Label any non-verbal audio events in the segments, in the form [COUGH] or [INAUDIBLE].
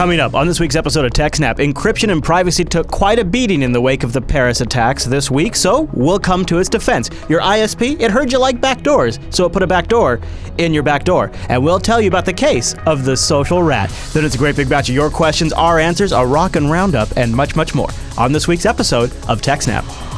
Coming up on this week's episode of TechSnap, encryption and privacy took quite a beating in the wake of the Paris attacks this week, so we'll come to its defense. Your ISP, it heard you like backdoors, so it put a backdoor in your backdoor. And we'll tell you about the case of the social rat. Then it's a great big batch of your questions, our answers, a rockin' roundup, and much, much more on this week's episode of TechSnap.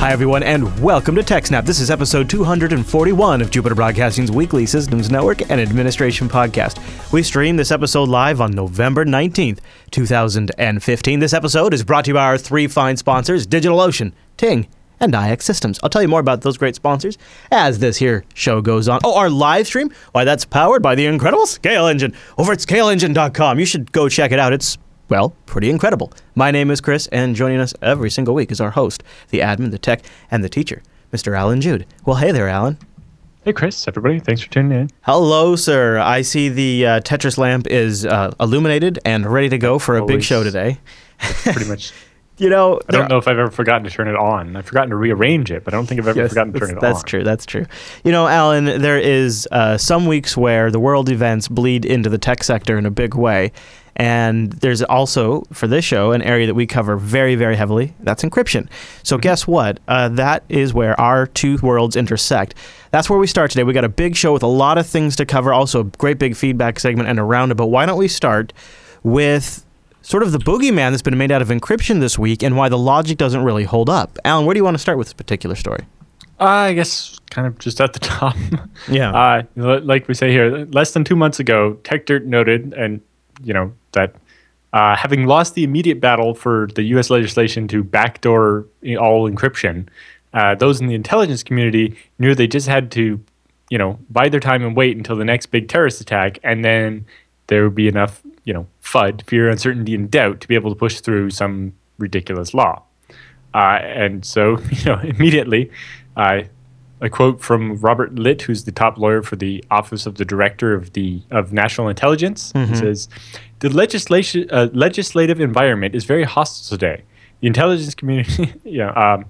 Hi, everyone, and welcome to TechSnap. This is episode 241 of Jupiter Broadcasting's weekly Systems Network and Administration podcast. We stream this episode live on November 19th, 2015. This episode is brought to you by our three fine sponsors DigitalOcean, Ting, and iXsystems. I'll tell you more about those great sponsors as this here show goes on. Oh, our live stream? Why, that's powered by the incredible ScaleEngine over at scaleengine.com. You should go check it out. It's well, pretty incredible. My name is Chris, and joining us every single week is our host, the admin, the tech, and the teacher, Mr. Allan Jude. Well, hey there, Allan. Hey, Chris, everybody. Thanks for tuning in. Hello, sir. I see the uh, Tetris lamp is uh, illuminated and ready to go for a big show today. Pretty much. [LAUGHS] You know, I don't know if I've ever forgotten to turn it on. I've forgotten to rearrange it, but I don't think I've ever Yes, forgotten to turn it that's on. That's true. That's true. You know, Alan, there is uh, some weeks where the world events bleed into the tech sector in a big way. And there's also, for this show, an area that we cover very, very heavily. That's encryption. So, Mm-hmm. guess what? Uh, that is where our two worlds intersect. That's where we start today. We got a big show with a lot of things to cover, also a great big feedback segment and a roundup. But why don't we start with sort of the boogeyman that's been made out of encryption this week and why the logic doesn't really hold up? Allan, where do you want to start with this particular story? Uh, I guess kind of just at the [LAUGHS] top. Yeah. Uh, like we say here, less than two months ago, TechDirt noted, and you know that uh, having lost the immediate battle for the U.S. legislation to backdoor all encryption, uh, those in the intelligence community knew they just had to, you know, bide their time and wait until the next big terrorist attack, and then there would be enough, you know, FUD, fear, uncertainty, and doubt to be able to push through some ridiculous law. Uh, and so, [LAUGHS] you know, immediately, a quote from Robert Litt, who's the top lawyer for the Office of the Director of the of National Intelligence, he says, "The legislation uh, legislative environment is very hostile today. The intelligence community, [LAUGHS] you know, um,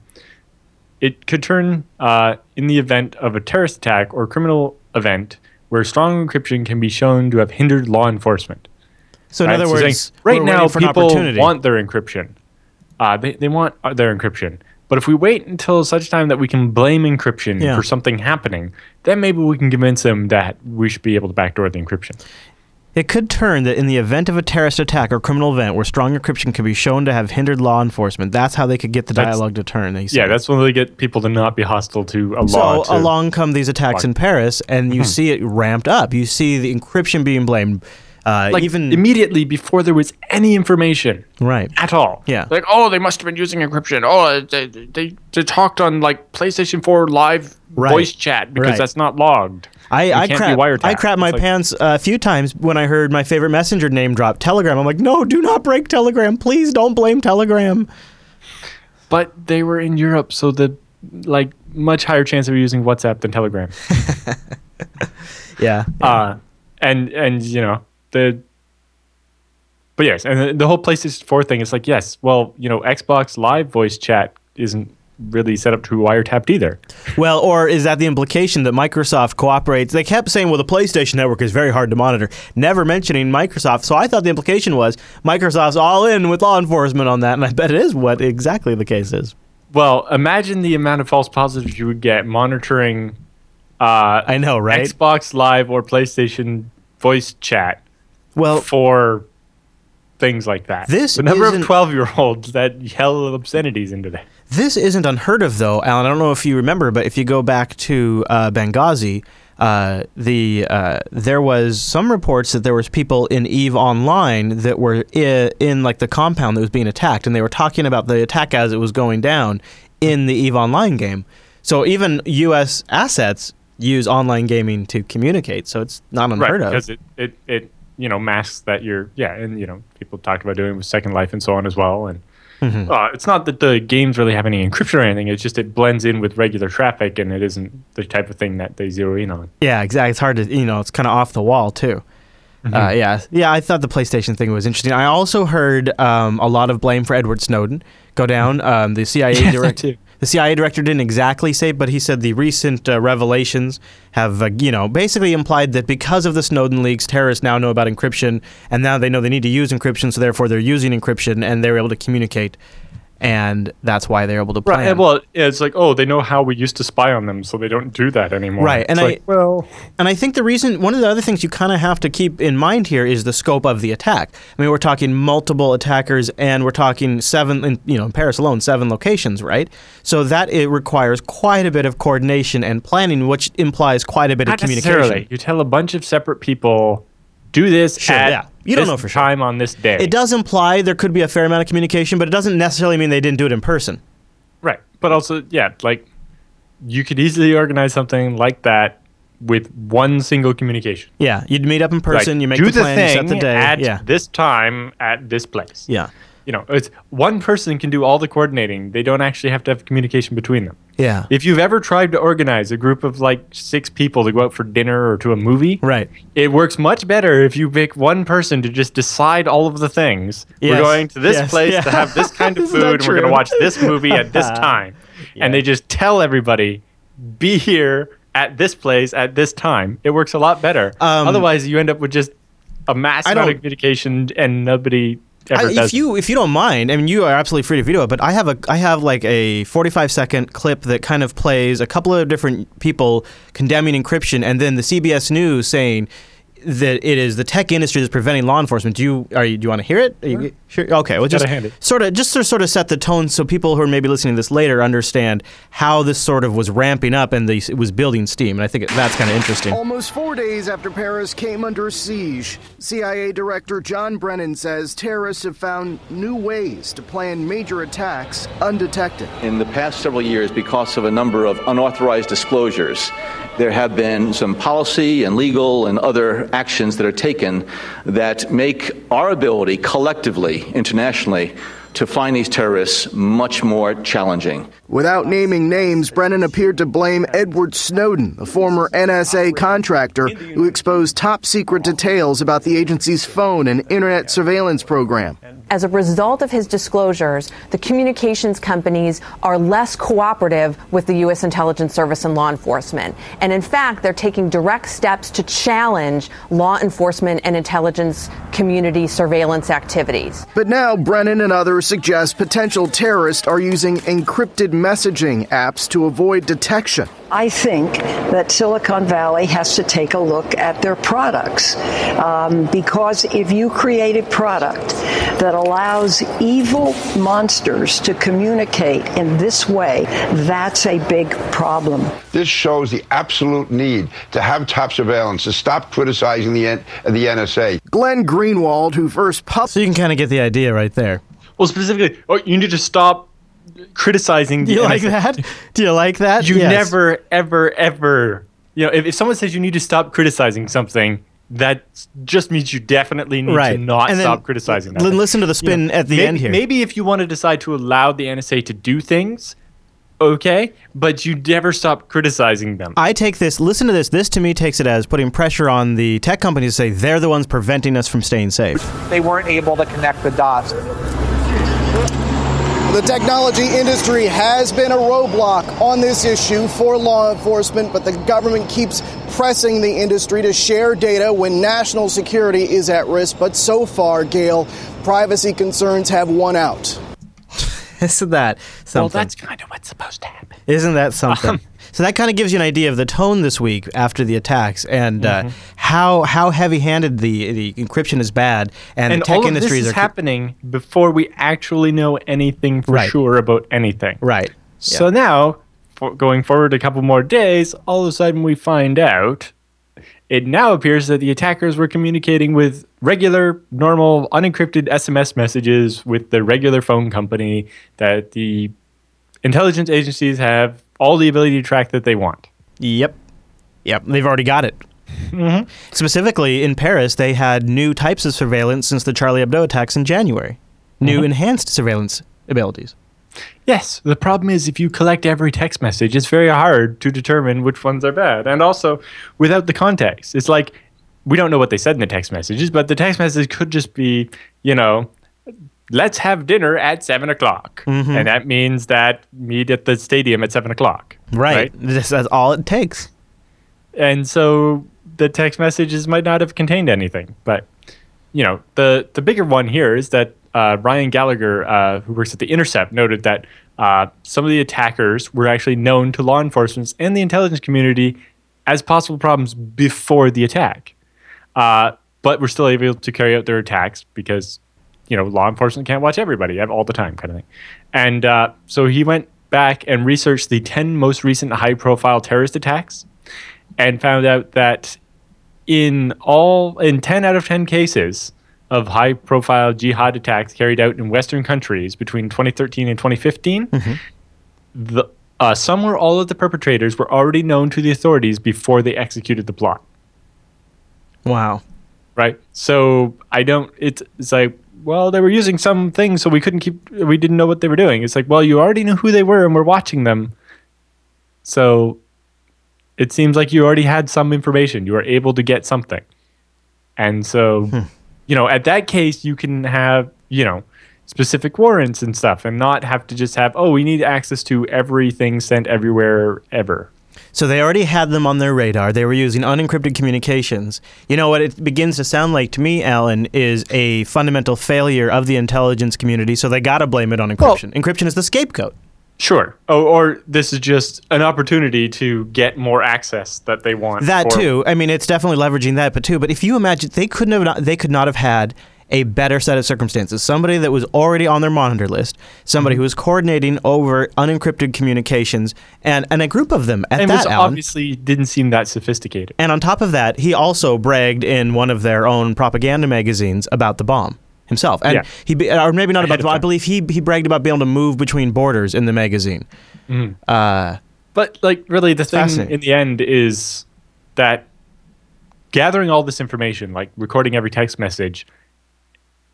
it could turn uh, in the event of a terrorist attack or criminal event where strong encryption can be shown to have hindered law enforcement." So in Right? other So saying, words, right now for people want their encryption. Uh, they they want uh, their encryption. But if we wait until such time that we can blame encryption Yeah. for something happening, then maybe we can convince them that we should be able to backdoor the encryption. It could turn that in the event of a terrorist attack or criminal event where strong encryption can be shown to have hindered law enforcement, that's how they could get the That's- dialogue to turn. Yeah, that's when they get people to not be hostile to a so law. to- along come these attacks in Paris, and you mm-hmm. see it ramped up. You see the encryption being blamed, uh, like even immediately before there was any information right. at all. Yeah. Like, oh, they must have been using encryption. Oh, they, they, they talked on like PlayStation 4 live Right. voice chat because Right. that's not logged. I, I crap. I crap my like- pants a few times when I heard my favorite messenger name drop, Telegram. I'm like, no, do not break Telegram. Please don't blame Telegram. But they were in Europe, so the like much higher chance of using WhatsApp than Telegram. [LAUGHS] Yeah. Uh, and and you know the. But yes, and the, whole PlayStation 4 thing is like, yes, well, you know, Xbox Live voice chat isn't really set up to wiretapped either. Well, or is that the implication that Microsoft cooperates? They kept saying, well, the PlayStation Network is very hard to monitor, never mentioning Microsoft. So I thought the implication was Microsoft's all in with law enforcement on that, and I bet it is what exactly the case is. Well, imagine the amount of false positives you would get monitoring uh, I know, right? Xbox Live or PlayStation voice chat well, for things like that. This the number of twelve-year-olds that yell obscenities into that. this isn't unheard of, though, Allan. I don't know if you remember, but if you go back to uh, Benghazi, uh, the uh, there was some reports that there was people in Eve Online that were i- in like the compound that was being attacked, and they were talking about the attack as it was going down in the Eve Online game. So even U.S. assets use online gaming to communicate, so it's not unheard of. because it, it it you know masks that you're yeah, and you know people talked about doing with Second Life and so on as well, and. Mm-hmm. Uh, it's not that the games really have any encryption or anything. It's just it blends in with regular traffic, and it isn't the type of thing that they zero in on. Yeah, exactly. It's hard to, you know, it's kind of off the wall too. Uh, yeah, yeah. I thought the PlayStation thing was interesting. I also heard um, a lot of blame for Edward Snowden go down. [LAUGHS] Um, the CIA too. The CIA director didn't exactly say, but he said the recent uh, revelations have, uh, you know, basically implied that because of the Snowden leaks, terrorists now know about encryption, and now they know they need to use encryption, so therefore they're using encryption, and they're able to communicate and that's why they're able to plan. Right. Well, it's like, oh, they know how we used to spy on them, so they don't do that anymore. Right. And it's I like, well, and I think the reason one of the other things you kind of have to keep in mind here is the scope of the attack. I mean, we're talking multiple attackers, and we're talking seven, in, you know, in Paris alone, seven locations, right? So that it requires quite a bit of coordination and planning, which implies quite a bit not of communication. You tell a bunch of separate people, do this Sure, at yeah. You don't know for sure. time on this day. It does imply there could be a fair amount of communication, but it doesn't necessarily mean they didn't do it in person. Right. But also, yeah, like you could easily organize something like that with one single communication. Yeah, you'd meet up in person, Like, you make do the plan, you thing set the day. at yeah, this time at this place. yeah, You know, it's one person can do all the coordinating. They don't actually have to have communication between them. yeah. If you've ever tried to organize a group of like six people to go out for dinner or to a movie, Right. it works much better if you pick one person to just decide all of the things. Yes. We're going to this Yes. place Yeah. to have this kind of [LAUGHS] food, and we're going to watch this movie at this [LAUGHS] time. And they just tell everybody, be here at this place at this time. It works a lot better. Um, Otherwise, you end up with just a mass amount of communication and nobody ever I, if you if you don't mind, I mean, you are absolutely free to video it. But I have a I have like a 45 second clip that kind of plays a couple of different people condemning encryption, and then the CBS News saying that it is the tech industry that's preventing law enforcement. Do you are you, do you want to hear it? Are you, sure. Okay. Well, just Gotta sort of just to sort of set the tone, so people who are maybe listening to this later understand how this sort of was ramping up and the, it was building steam. And I think that's kind of interesting. Almost four days after Paris came under siege, CIA Director John Brennan says terrorists have found new ways to plan major attacks undetected. In the past several years, because of a number of unauthorized disclosures, there have been some policy and legal and other actions that are taken that make our ability collectively, internationally, to find these terrorists much more challenging. Without naming names, Brennan appeared to blame Edward Snowden, a former NSA contractor who exposed top secret details about the agency's phone and internet surveillance program. As a result of his disclosures, the communications companies are less cooperative with the U.S. intelligence service and law enforcement. And in fact, they're taking direct steps to challenge law enforcement and intelligence community surveillance activities. But now Brennan and others suggest potential terrorists are using encrypted messaging apps to avoid detection. I think that Silicon Valley has to take a look at their products. Um, because if you create a product that allows evil monsters to communicate in this way, that's a big problem. This shows the absolute need to have top surveillance, to stop criticizing the, N- the NSA. Glenn Greenwald, who first published So you can kind of get the idea right there. Well, specifically, oh, you need to stop criticizing. Do you the like NSA. that? Do you like that? You Yes. never, ever, ever. You know, if, if someone says you need to stop criticizing something, that just means you definitely need right to not And then stop criticizing that. l- Listen to the You know, spin at the maybe, end here. Maybe if you want to decide to allow the NSA to do things, okay, but you never stop criticizing them. I take this. Listen to this. This to me takes it as putting pressure on the tech companies to say they're the ones preventing us from staying safe. they weren't able to connect the dots. The technology industry has been a roadblock on this issue for law enforcement, but the government keeps pressing the industry to share data when national security is at risk. But so far, Gayle, privacy concerns have won out. [LAUGHS] Isn't that something? well, that's kind of what's supposed to happen. Isn't that [LAUGHS] um, something? So that kind of gives you an idea of the tone this week after the attacks and uh, how how heavy-handed the the encryption is bad and, And the tech all of this is are happening before we actually know anything for Right. sure about anything. right. So now, for going forward a couple more days, all of a sudden we find out it now appears that the attackers were communicating with regular, normal, unencrypted SMS messages with the regular phone company that the intelligence agencies have all the ability to track that they want. Yep. Yep. They've already got it. Mm-hmm. Specifically, in Paris, they had new types of surveillance since the Charlie Hebdo attacks in January. Mm-hmm. New enhanced surveillance abilities. Yes, the problem is if you collect every text message, it's very hard to determine which ones are bad. And also, without the context, it's like we don't know what they said in the text messages, but the text message could just be, you know, let's have dinner at seven o'clock, Mm-hmm. and that means that meet at the stadium at seven o'clock. Right. This, that's all it takes. and so the text messages might not have contained anything. But you know, the the bigger one here is that uh, Ryan Gallagher, uh, who works at the Intercept, noted that uh, some of the attackers were actually known to law enforcement and the intelligence community as possible problems before the attack, uh, but were still able to carry out their attacks because you know law enforcement can't watch everybody all the time, kind of thing. And uh, so he went back and researched the ten most recent high-profile terrorist attacks and found out that in all in 10 out of 10 cases of high profile jihad attacks carried out in western countries between 2013 and 2015 the uh, some or all of the perpetrators were already known to the authorities before they executed the plot Wow. right so i don't it's, it's like well they were using some things so we couldn't keep we didn't know what they were doing. It's like well you already knew who they were and we're watching them. So it seems like you already had some information. You were able to get something. And so hmm. you know at that case you can have you know specific warrants and stuff and not have to just have oh we need access to everything sent everywhere ever So they already had them on their radar. They were using unencrypted communications. You know what it begins to sound like to me, Allan, is a fundamental failure of the intelligence community. So they got to blame it on encryption. encryption is the scapegoat. Sure. Oh, or this is just an opportunity to get more access that they want. That or- too. I mean, it's definitely leveraging that, but too. But if you imagine, they couldn't have. Not, they could not have had a better set of circumstances. Somebody that was already on their monitor list. Somebody Mm-hmm. who was coordinating over unencrypted communications, and and a group of them at And that. obviously didn't seem that sophisticated. And on top of that, he also bragged in one of their own propaganda magazines about the bomb himself. And Yeah. he, or maybe not about the bomb. I believe he he bragged about being able to move between borders in the magazine. Uh, But like really the thing in the end is that gathering all this information, like recording every text message,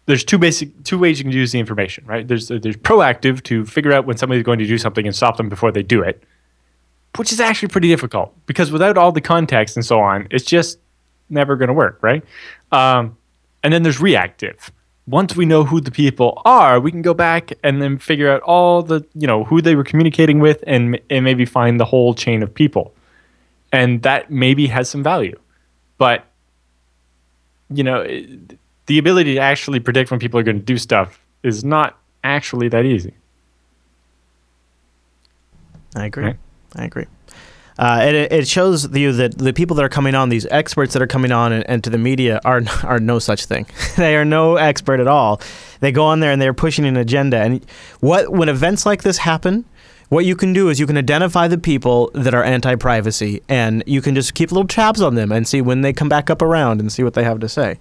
there's two basic two ways you can use the information, right? There's there's proactive to figure out when somebody's going to do something and stop them before they do it, which is actually pretty difficult because without all the context and so on, it's just never going to work, right? Um, and then there's reactive. Once we know who the people are, we can go back and then figure out all the you know who they were communicating with and and maybe find the whole chain of people, and that maybe has some value, but you know it- the ability to actually predict when people are going to do stuff is not actually that easy. I agree. Right. I agree. Uh, and it, it shows you that the people that are coming on, these experts that are coming on and, and to the media, are [LAUGHS] are no such thing. [LAUGHS] they are no expert at all. They go on there and they're pushing an agenda. And what when events like this happen, what you can do is you can identify the people that are anti-privacy, and you can just keep little tabs on them and see when they come back up around and see what they have to say.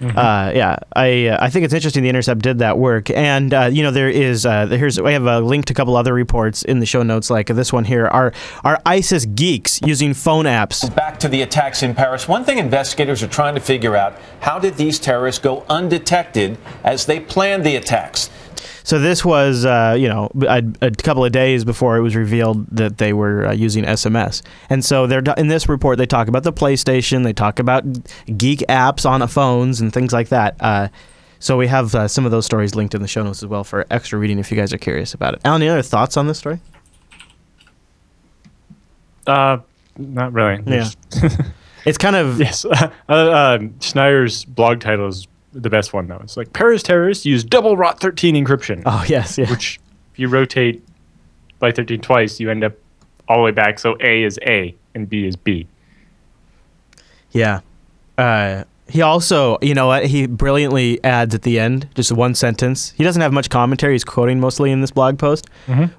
Uh, yeah, I uh, I think it's interesting the Intercept did that work, and uh, you know there is uh, here's we have a link to a couple other reports in the show notes, like this one here. Are are ISIS geeks using phone apps? Back to the attacks in Paris. One thing investigators are trying to figure out how did these terrorists go undetected as they planned the attacks? So this was uh, you know a, a couple of days before it was revealed that they were uh, using SMS, and so they're in this report they talk about the PlayStation, they talk about geek apps on phones and things like that. Uh, so we have uh, some of those stories linked in the show notes as well for extra reading if you guys are curious about it. Allan, any other thoughts on this story? Uh, not really. Yeah. [LAUGHS] It's kind of Yes. [LAUGHS] uh, uh, Schneier's blog title is the best one, though. It's like Paris terrorists use double rot 13 encryption, Oh yes, yeah. which if you rotate by 13 twice, you end up all the way back. So A is A and B is B. Yeah. Uh, he also, you know what? He brilliantly adds at the end just one sentence. He doesn't have much commentary. He's quoting mostly in this blog post.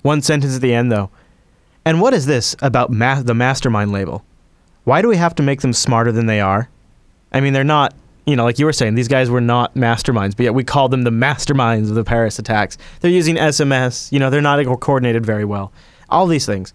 One sentence at the end, though. And what is this about ma- the mastermind label? Why do we have to make them smarter than they are? I mean, they're not, you know, like you were saying, these guys were not masterminds, but yet we call them the masterminds of the Paris attacks. They're using SMS. You know, they're not coordinated very well. All these things.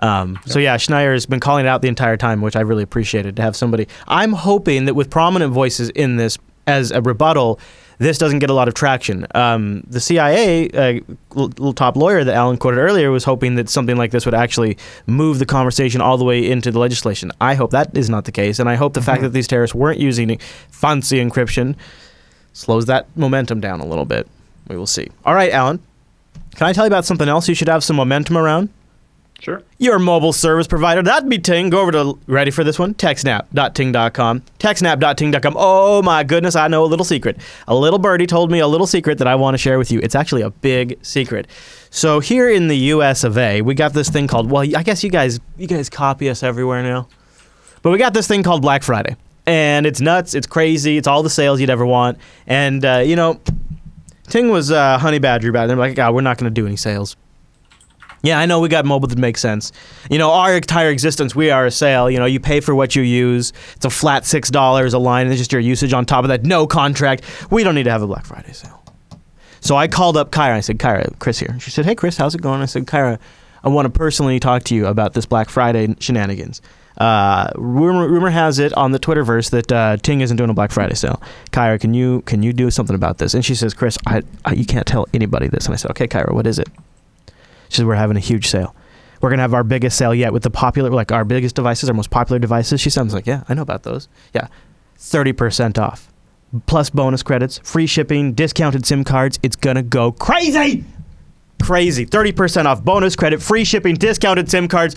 Um, so yeah, Schneier has been calling it out the entire time, which I really appreciated to have somebody. I'm hoping that with prominent voices in this as a rebuttal, this doesn't get a lot of traction. Um, the CIA, uh, l- top lawyer that Allan quoted earlier, was hoping that something like this would actually move the conversation all the way into the legislation. I hope that is not the case, and I hope the fact that these terrorists weren't using fancy encryption slows that momentum down a little bit. We will see. All right, Allan. Can I tell you about something else you should have some momentum around? Sure. Your mobile service provider. That'd be Ting. Go over to, ready for this one? TechSnap.ting.com. TechSnap.ting.com. Oh my goodness, I know a little secret. A little birdie told me a little secret that I want to share with you. It's actually a big secret. So here in the US of A, we got this thing called, well, I guess you guys, you guys copy us everywhere now. But we got this thing called Black Friday. And it's nuts, it's crazy, it's all the sales you'd ever want. And, uh, you know, Ting was uh, honey badger about it. They're like, God, we're not going to do any sales. Yeah, I know we got mobile that makes sense. You know, our entire existence, we are a sale. You know, you pay for what you use. It's a flat six dollars a line, it's just your usage on top of that. No contract. We don't need to have a Black Friday sale. So I called up Kyra. I said, Kyra, Chris here. She said, Hey, Chris, how's it going? I said, Kyra, I want to personally talk to you about this Black Friday shenanigans. Uh, rumor, rumor has it on the Twitterverse that uh, Ting isn't doing a Black Friday sale. Kyra, can you can you do something about this? And she says, Chris, I, I you can't tell anybody this. And I said, Okay, Kyra, what is it? She said, We're having a huge sale. We're gonna have our biggest sale yet with the popular, like our biggest devices, our most popular devices. She sounds like, yeah, I know about those. Yeah, thirty percent off, plus bonus credits, free shipping, discounted SIM cards. It's gonna go crazy, crazy. Thirty percent off, bonus credit, free shipping, discounted SIM cards.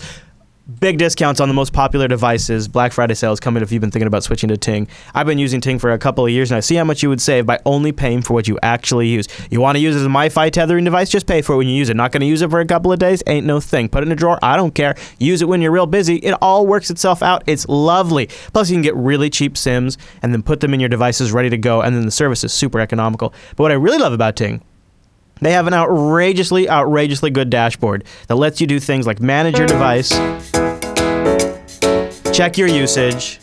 Big discounts on the most popular devices. Black Friday sales coming if you've been thinking about switching to Ting. I've been using Ting for a couple of years and I See how much you would save by only paying for what you actually use. You want to use it as a MiFi tethering device? Just pay for it when you use it. Not going to use it for a couple of days? Ain't no thing. Put it in a drawer. I don't care. Use it when you're real busy. It all works itself out. It's lovely. Plus, you can get really cheap SIMs and then put them in your devices ready to go. And then the service is super economical. But what I really love about Ting they have an outrageously, outrageously good dashboard that lets you do things like manage your device, check your usage.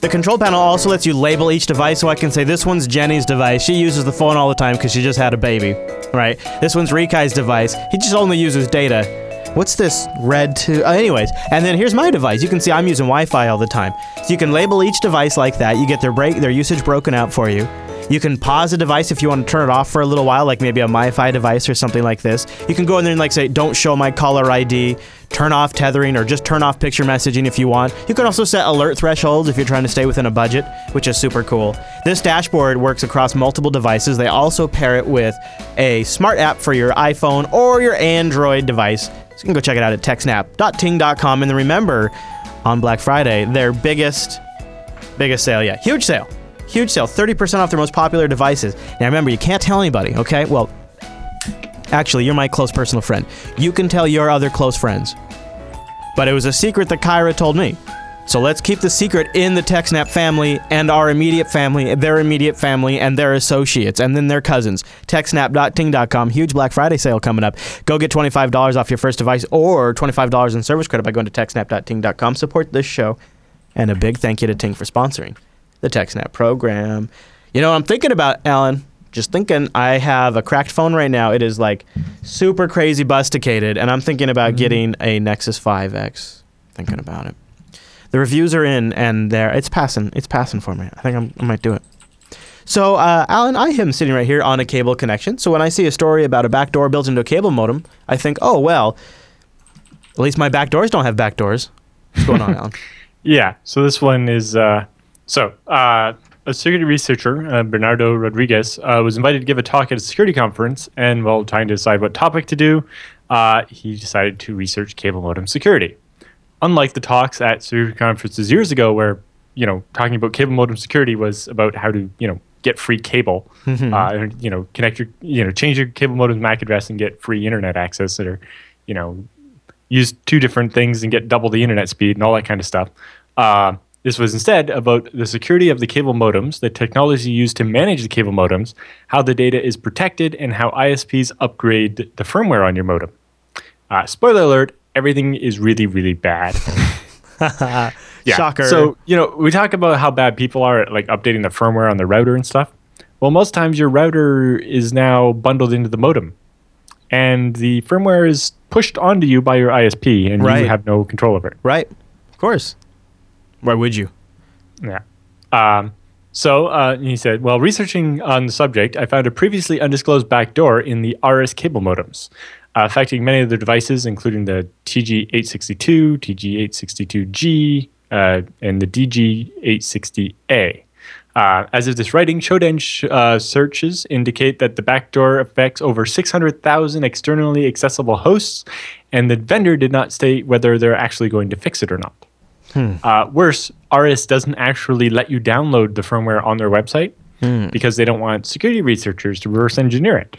The control panel also lets you label each device so I can say this one's Jenny's device. She uses the phone all the time because she just had a baby, right? This one's Rikai's device. He just only uses data. What's this red to? Uh, anyways, and then here's my device. You can see I'm using Wi-Fi all the time. So you can label each device like that. You get their break, their usage broken out for you. You can pause a device if you want to turn it off for a little while, like maybe a MiFi device or something like this. You can go in there and like say, don't show my caller ID, turn off tethering, or just turn off picture messaging if you want. You can also set alert thresholds if you're trying to stay within a budget, which is super cool. This dashboard works across multiple devices. They also pair it with a smart app for your iPhone or your Android device. So you can go check it out at techsnap.ting.com. And then remember, on Black Friday, their biggest, biggest sale yet. Huge sale. Huge sale, 30% off their most popular devices. Now remember, you can't tell anybody, okay? Well, actually, you're my close personal friend. You can tell your other close friends. But it was a secret that Kyra told me. So let's keep the secret in the TechSnap family and our immediate family, their immediate family, and their associates, and then their cousins. TechSnap.ting.com. Huge Black Friday sale coming up. Go get $25 off your first device or $25 in service credit by going to TechSnap.ting.com. Support this show. And a big thank you to Ting for sponsoring the TechSnap program. You know, I'm thinking about, Allan, just thinking, I have a cracked phone right now. It is like super crazy busticated, and I'm thinking about getting a Nexus 5X. Thinking about it. The reviews are in, and there it's passing. It's passing for me. I think I'm, I might do it. So, uh, Allan, I am sitting right here on a cable connection. So when I see a story about a backdoor built into a cable modem, I think, oh well, at least my back doors don't have back doors. What's going on, [LAUGHS] Allan? Yeah. So this one is uh, so uh, a security researcher, uh, Bernardo Rodrigues, uh, was invited to give a talk at a security conference, and while trying to decide what topic to do, uh, he decided to research cable modem security. Unlike the talks at security conferences years ago, where you know talking about cable modem security was about how to you know get free cable, Mhm. uh, you know connect your you know change your cable modem's MAC address and get free internet access, or you know use two different things and get double the internet speed and all that kind of stuff. This was instead about the security of the cable modems, the technology used to manage the cable modems, how the data is protected, and how ISPs upgrade the firmware on your modem. Uh, spoiler alert: everything is really, really bad. [LAUGHS] Yeah. Shocker. So you know, we talk about how bad people are at like updating the firmware on the router and stuff. Well, most times your router is now bundled into the modem, and the firmware is pushed onto you by your ISP, and Right. you have no control over it. Right. Of course. Why would you? Yeah. Um, so uh, he said, while researching on the subject, I found a previously undisclosed backdoor in the Arris cable modems, uh, affecting many of the devices, including the TG862, TG862G, uh, and the DG860A. Uh, as of this writing, Shodan sh- uh, searches indicate that the backdoor affects over 600,000 externally accessible hosts, and the vendor did not state whether they're actually going to fix it or not. Uh, worse, Arris doesn't actually let you download the firmware on their website because they don't want security researchers to reverse engineer it.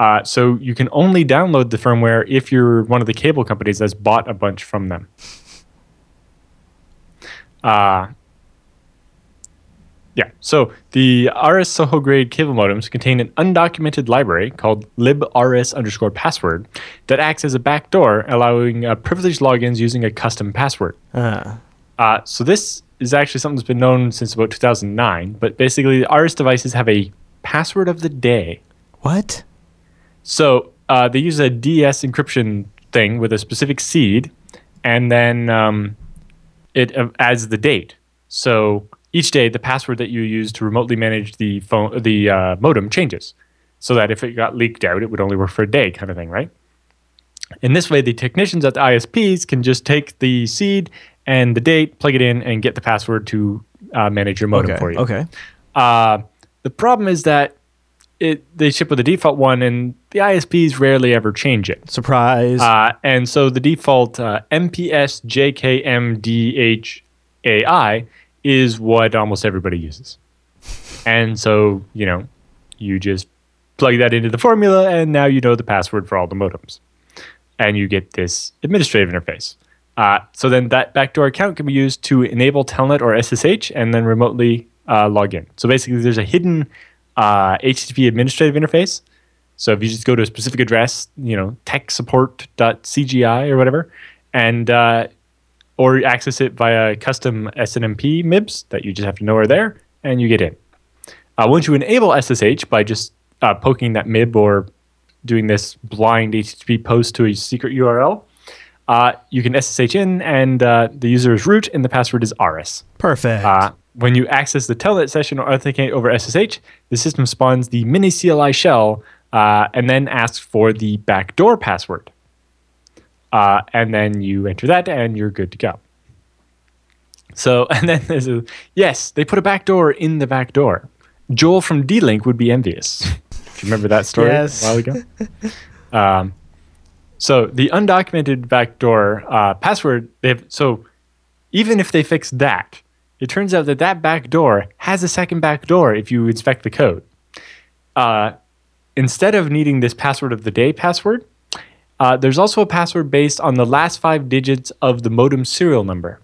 Uh, so you can only download the firmware if you're one of the cable companies that's bought a bunch from them. Uh, yeah, so the Arris Soho grade cable modems contain an undocumented library called libarris underscore password that acts as a backdoor, allowing uh, privileged logins using a custom password. Uh, so this is actually something that's been known since about 2009, but basically the Arris devices have a password of the day. What? So uh, they use a DES encryption thing with a specific seed, and then um, it uh, adds the date. So each day, the password that you use to remotely manage the phone, the uh, modem, changes, so that if it got leaked out, it would only work for a day, kind of thing, right? In this way, the technicians at the ISPs can just take the seed and the date, plug it in, and get the password to uh, manage your modem Okay. for you. Okay. Uh, the problem is that it they ship with the default one, and the ISPs rarely ever change it. Surprise. Uh, and so the default uh, MPS JKMDHAI is what almost everybody uses. And so, you know, you just plug that into the formula, and now you know the password for all the modems. And you get this administrative interface. Uh, so then that backdoor account can be used to enable Telnet or SSH and then remotely uh, log in. So basically, there's a hidden uh, HTTP administrative interface. So if you just go to a specific address, you know, techsupport.cgi or whatever, and uh, or access it via custom SNMP MIBs that you just have to know are there, and you get in. Uh, once you enable SSH by just uh, poking that MIB or doing this blind HTTP post to a secret URL, uh, you can SSH in, and uh, the user is root, and the password is Arris. Perfect. Uh, when you access the telnet session or authenticate over SSH, the system spawns the mini CLI shell uh, and then asks for the backdoor password. Uh, and then you enter that, and you're good to go. So, [LAUGHS] and then there's a yes, they put a backdoor in the backdoor. Joel from D-Link would be envious. [LAUGHS] Do you remember that story Yes. a while ago? [LAUGHS] um, so the undocumented backdoor uh, password, they've so even if they fix that, it turns out that that backdoor has a second backdoor if you inspect the code. Uh, instead of needing this password of the day password, uh, there's also a password based on the last five digits of the modem serial number.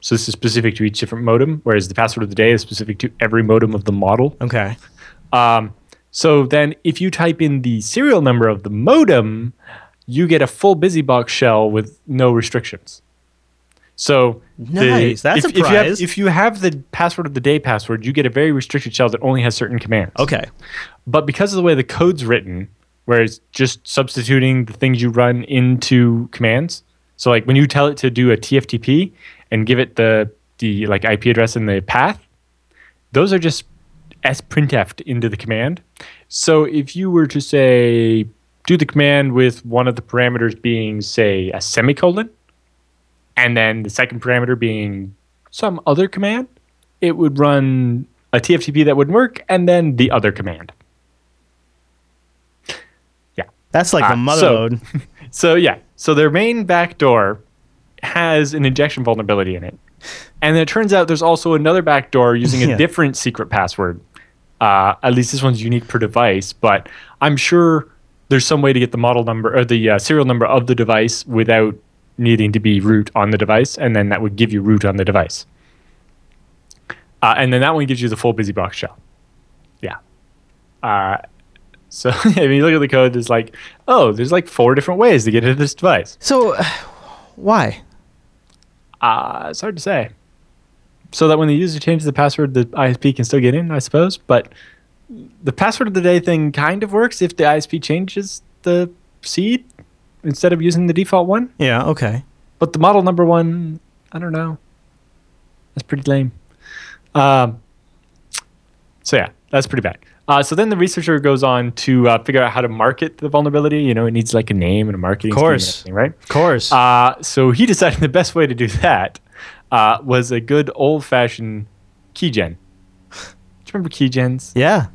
So this is specific to each different modem, whereas the password of the day is specific to every modem of the model. okay. Um, so then, if you type in the serial number of the modem, you get a full BusyBox shell with no restrictions. So the- Nice. That's if, a if you, have, if you have the password of the day password, you get a very restricted shell that only has certain commands. Okay. But because of the way the code's written, where it's just substituting the things you run into commands. So like when you tell it to do a TFTP and give it the the like IP address and the path, those are just sprintf into the command. So if you were to say do the command with one of the parameters being say a semicolon, and then the second parameter being some other command, it would run a TFTP that would work, and then the other command. Yeah. That's like Ah, the mother so- load. [LAUGHS] So yeah, so their main backdoor has an injection vulnerability in it, and then it turns out there's also another backdoor using a [LAUGHS] Yeah. different secret password. Uh, at least this one's unique per device, but I'm sure there's some way to get the model number or the uh, serial number of the device without needing to be root on the device, and then that would give you root on the device. Uh, and then that one gives you the full BusyBox shell. Yeah. Uh, so [LAUGHS] if you look at the code, there's like, oh, there's like four different ways to get into this device. So, why? Uh, it's hard to say. So that when the user changes the password, the ISP can still get in, I suppose. But the password of the day thing kind of works if the ISP changes the seed instead of using the default one. Yeah. Okay. But the model number one, I don't know. That's pretty lame. Um, so yeah, that's pretty bad. Uh, so then the researcher goes on to uh, figure out how to market the vulnerability. You know, it needs like a name and a marketing and Course. everything, right? Of course. Uh, so he [LAUGHS] decided the best way to do that uh, was a good old fashioned keygen. Do you remember keygens Yeah.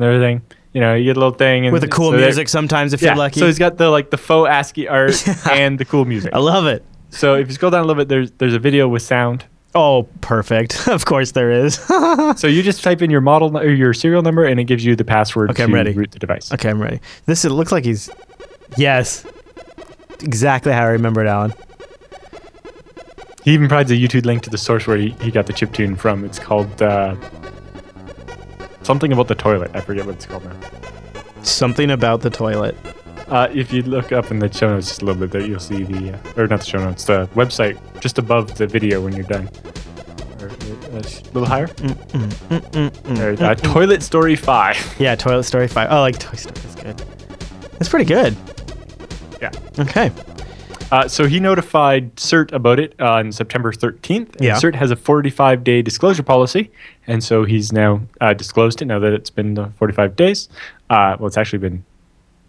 And everything? You know, you get a little thing and With the cool so music sometimes if Yeah, you're lucky. so he's got the like the faux ASCII art [LAUGHS] and the cool music. I love it. So if you scroll down a little bit, there's there's a video with sound. Oh, perfect. [LAUGHS] of course there is. So you just type in your model or your serial number, and it gives you the password Okay, to I'm ready. root the device. okay, I'm ready. This it looks like he's Yes. Exactly how I remember it, Allan. He even provides a YouTube link to the source where he, he got the chip tune from. It's called uh, something about the toilet. I forget what it's called now. Something about the toilet. Uh, if you look up in the show notes just a little bit there, you'll see the, uh, or not the show notes, the website just above the video when you're done. Or, uh, a little higher. There, uh, Toilet Story 5. [LAUGHS] Yeah, Toilet Story 5. Oh, like Toy Story. That's good. It's pretty good. Yeah. Okay. Uh, so he notified CERT about it on September 13th. and Yeah. CERT has a 45 day disclosure policy. And so he's now uh, disclosed it now that it's been uh, 45 days. Uh, well, it's actually been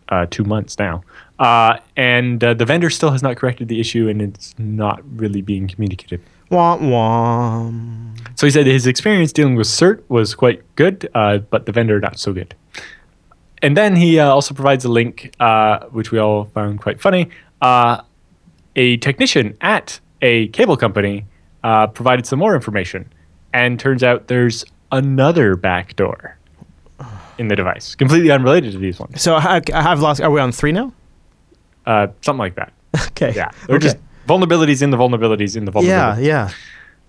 uh, two months now. Uh, and uh, the vendor still has not corrected the issue and it's not really being communicated. Wah wah. So he said his experience dealing with CERT was quite good, uh, but the vendor not so good. And then he uh, also provides a link, uh, which we all found quite funny. Uh, a technician at a cable company uh, provided some more information, and turns out there's another backdoor in the device, completely unrelated to these ones. So I, I've lost. Are we on three now? Uh, something like that. [LAUGHS] Okay. Yeah, they're Okay. just vulnerabilities in the vulnerabilities in the vulnerabilities. Yeah, yeah.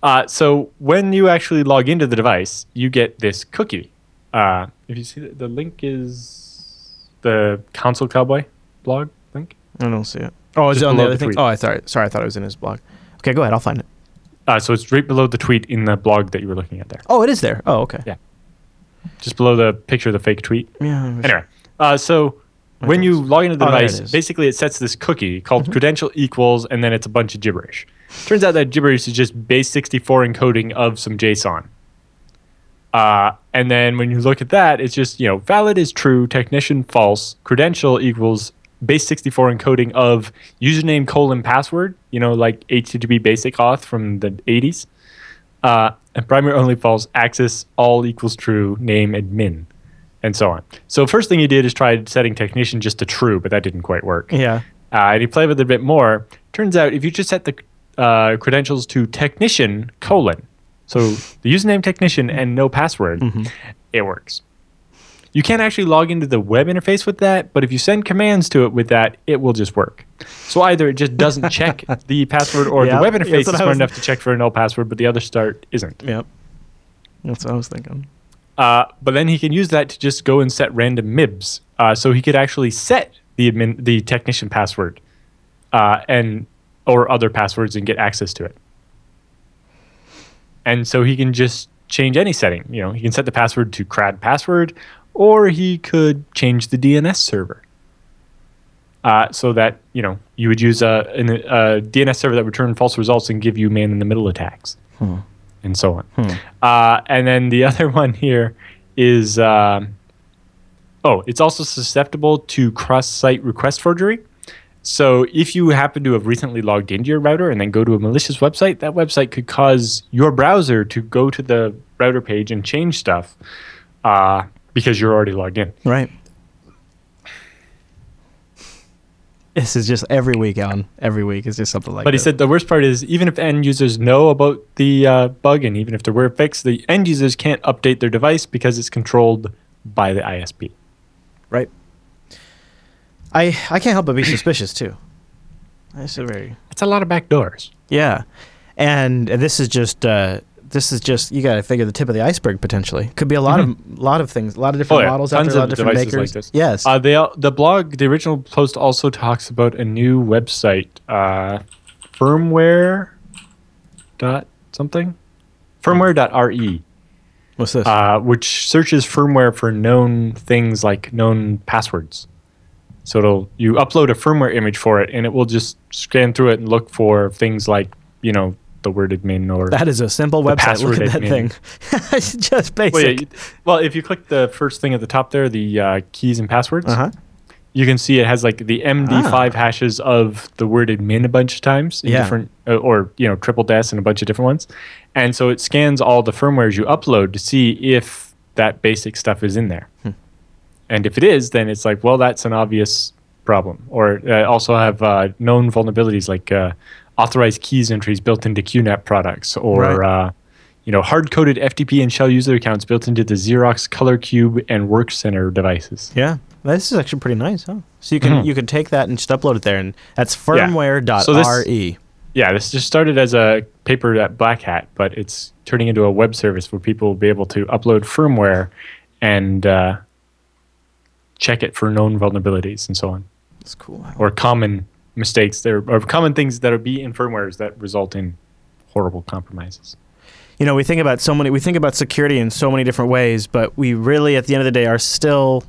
Uh, so when you actually log into the device, you get this cookie. Uh, if you see the, the link is the Console Cowboy blog link. I don't see it. Oh, is it on the other the thing? tweet. Oh, I thought. Sorry, I thought it was in his blog. Okay, go ahead. I'll find it. Uh, so it's right below the tweet in the blog that you were looking at there. Oh, it is there. Oh, okay. Yeah. Just below the picture of the fake tweet. Yeah. Anyway, uh, so when you log into the Oh, it device. Mm-hmm. basically it sets this cookie called credential equals, and then it's a bunch of gibberish. Turns out that gibberish is just base 64 encoding of some JSON. Uh, and then when you look at that, it's just, you know, valid is true, technician false, credential equals base 64 encoding of username colon password, you know, like HTTP basic auth from the 80s. Uh, and primary only false, access all equals true, name admin, and so on. So first thing he did is try setting technician just to true, but that didn't quite work. Yeah. Uh, and he played with it a bit more. Turns out if you just set the uh, credentials to technician colon, so the username technician and no password, it works. You can't actually log into the web interface with that, but if you send commands to it with that, it will just work. So either it just doesn't [LAUGHS] check the password, or Yeah, the web interface is smart was- enough to check for a no password, but the other start isn't. Yep. That's what I was thinking. Uh, but then he can use that to just go and set random MIBs. Uh, so he could actually set the admin, the technician password, uh, and or other passwords and get access to it. And so he can just change any setting. You know, he can set the password to crad password, or he could change the DNS server. Uh, so that you know you would use a, an, a DNS server that would return false results and give you man in the middle attacks, and so on. Uh, and then the [LAUGHS] other one here is um, oh, it's also susceptible to cross-site request forgery. So if you happen to have recently logged into your router and then go to a malicious website, that website could cause your browser to go to the router page and change stuff uh, because you're already logged in. Right. This is just every week, Allan. Every week is just something like that. But he this. said the worst part is even if end users know about the uh, bug and even if there were a fix, the end users can't update their device because it's controlled by the ISP. right. I I can't help but be suspicious too. That's a very It's a lot of backdoors. yeah, and this is just uh, this is just you got to figure the tip of the iceberg potentially. Could be a lot of lot of things, a lot of different models out there, a lot of different makers. Oh, like this. Yes. Uh, they the blog, the original post also talks about a new website, uh, firmware dot something, firmware.re, What's this? uh, which searches firmware for known things like known passwords. So it'll you upload a firmware image for it, and it will just scan through it and look for things like you know the word admin or that is a simple website. Look password at that admin. thing. [LAUGHS] it's just basic. Well, yeah, you- well, if you click the first thing at the top there, the uh, keys and passwords, uh huh. you can see it has like the MD5 hashes of the word admin a bunch of times in Yeah. different, uh, or you know, triple des and a bunch of different ones. And so it scans all the firmwares you upload to see if that basic stuff is in there. And if it is, then it's like, well, that's an obvious problem. Or uh, also have uh, known vulnerabilities like uh, authorized keys entries built into QNAP products, or Right. uh, you know, hard-coded FTP and shell user accounts built into the Xerox ColorQube and WorkCentre devices. Yeah, this is actually pretty nice, huh? So you can you can take that and just upload it there, and that's Mm-hmm. Yeah. firmware.re. So this- Yeah, this just started as a paper at Black Hat, but it's turning into a web service where people will be able to upload firmware and uh, check it for known vulnerabilities and so on, That's cool. or common mistakes there, or common things that are be in firmwares that result in horrible compromises. you know, we think about so many, we think about security in so many different ways, but we really, at the end of the day, are still,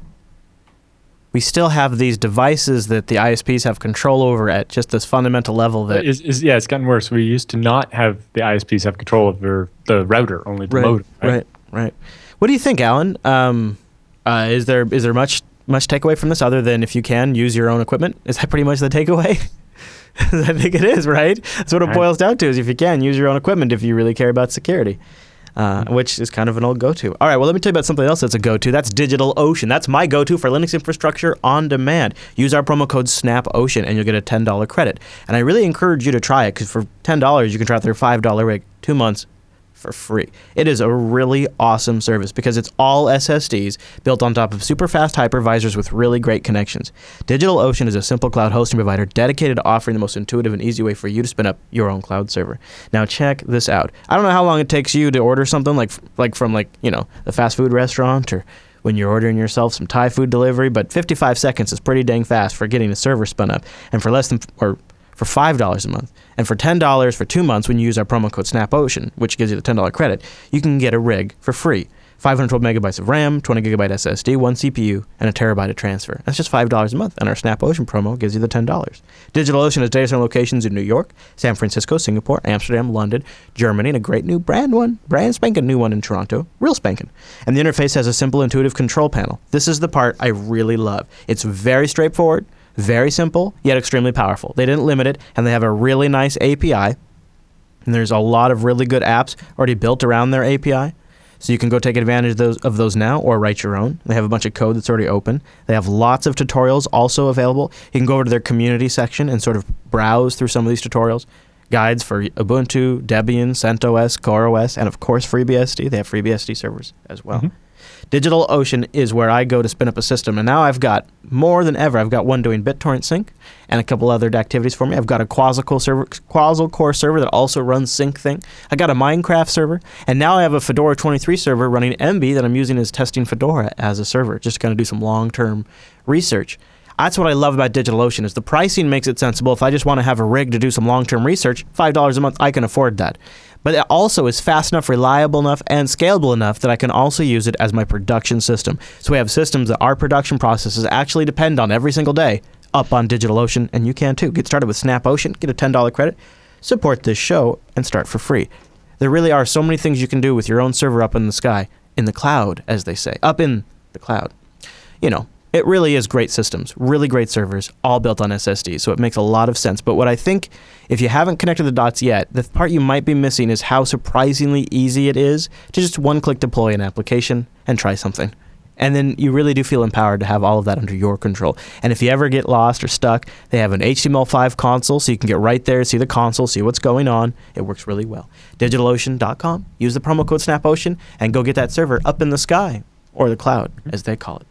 we still have these devices that the ISPs have control over at just this fundamental level that Is, is, yeah, it's gotten worse. We used to not have the ISPs have control over the router, only the right, modem. right, right. What do you think, Allan? Um, uh, is there is there much much takeaway from this other than if you can use your own equipment? Is that pretty much the takeaway? [LAUGHS] I think it is, right? That's what it Right. boils down to: is if you can use your own equipment if you really care about security. Uh, which is kind of an old go-to. All right, well, let me tell you about something else that's a go-to. That's DigitalOcean. That's my go-to for Linux infrastructure on demand. Use our promo code SNAPOcean and you'll get a $10 credit. And I really encourage you to try it because for $10 you can try out their $5 rig, two months for free. It is a really awesome service because it's all SSDs built on top of super fast hypervisors with really great connections. DigitalOcean is a simple cloud hosting provider dedicated to offering the most intuitive and easy way for you to spin up your own cloud server. Now check this out. I don't know how long it takes you to order something like like from like, you know, the fast food restaurant or when you're ordering yourself some Thai food delivery, but 55 seconds is pretty dang fast for getting a server spun up. And for less than or for five dollars a month, and for ten dollars for two months when you use our promo code SNAPOcean, which gives you the ten dollar credit, you can get a rig for free. 512 megabytes of RAM, 20 gigabyte SSD, one CPU, and a terabyte of transfer. That's just five dollars a month, and our SnapOcean promo gives you the ten dollars. DigitalOcean has data center locations in New York, San Francisco, Singapore, Amsterdam, London, Germany, and a great new brand one, brand spanking new one in Toronto, real spanking. And the interface has a simple, intuitive control panel. This is the part I really love. It's very straightforward, very simple, yet extremely powerful. They didn't limit it, and they have a really nice API. And there's a lot of really good apps already built around their API. So you can go take advantage of those, of those now or write your own. They have a bunch of code that's already open. They have lots of tutorials also available. You can go over to their community section and sort of browse through some of these tutorials. Guides for Ubuntu, Debian, CentOS, CoreOS, and of course FreeBSD. They have FreeBSD servers as well. Mm-hmm. DigitalOcean is where I go to spin up a system, and now I've got more than ever. I've got one doing BitTorrent Sync and a couple other activities for me. I've got a Quassel server, Core server that also runs Syncthing. I got a Minecraft server, and now I have a Fedora 23 server running MB that I'm using as testing Fedora as a server, just going to kind of do some long-term research. That's what I love about DigitalOcean is the pricing makes it sensible. If I just want to have a rig to do some long-term research, five dollars a month, I can afford that. But it also is fast enough, reliable enough, and scalable enough that I can also use it as my production system. So we have systems that our production processes actually depend on every single day up on DigitalOcean, and you can too. Get started with SnapOcean, get a $10 credit, support this show, and start for free. There really are so many things you can do with your own server up in the sky, in the cloud, as they say, up in the cloud. You know, it really is great systems, really great servers, all built on SSD. So it makes a lot of sense. But what I think, if you haven't connected the dots yet, the part you might be missing is how surprisingly easy it is to just one click deploy an application and try something. And then you really do feel empowered to have all of that under your control. And if you ever get lost or stuck, they have an HTML5 console so you can get right there, see the console, see what's going on. It works really well. DigitalOcean.com. Use the promo code SNAPOcean and go get that server up in the sky or the cloud, as they call it.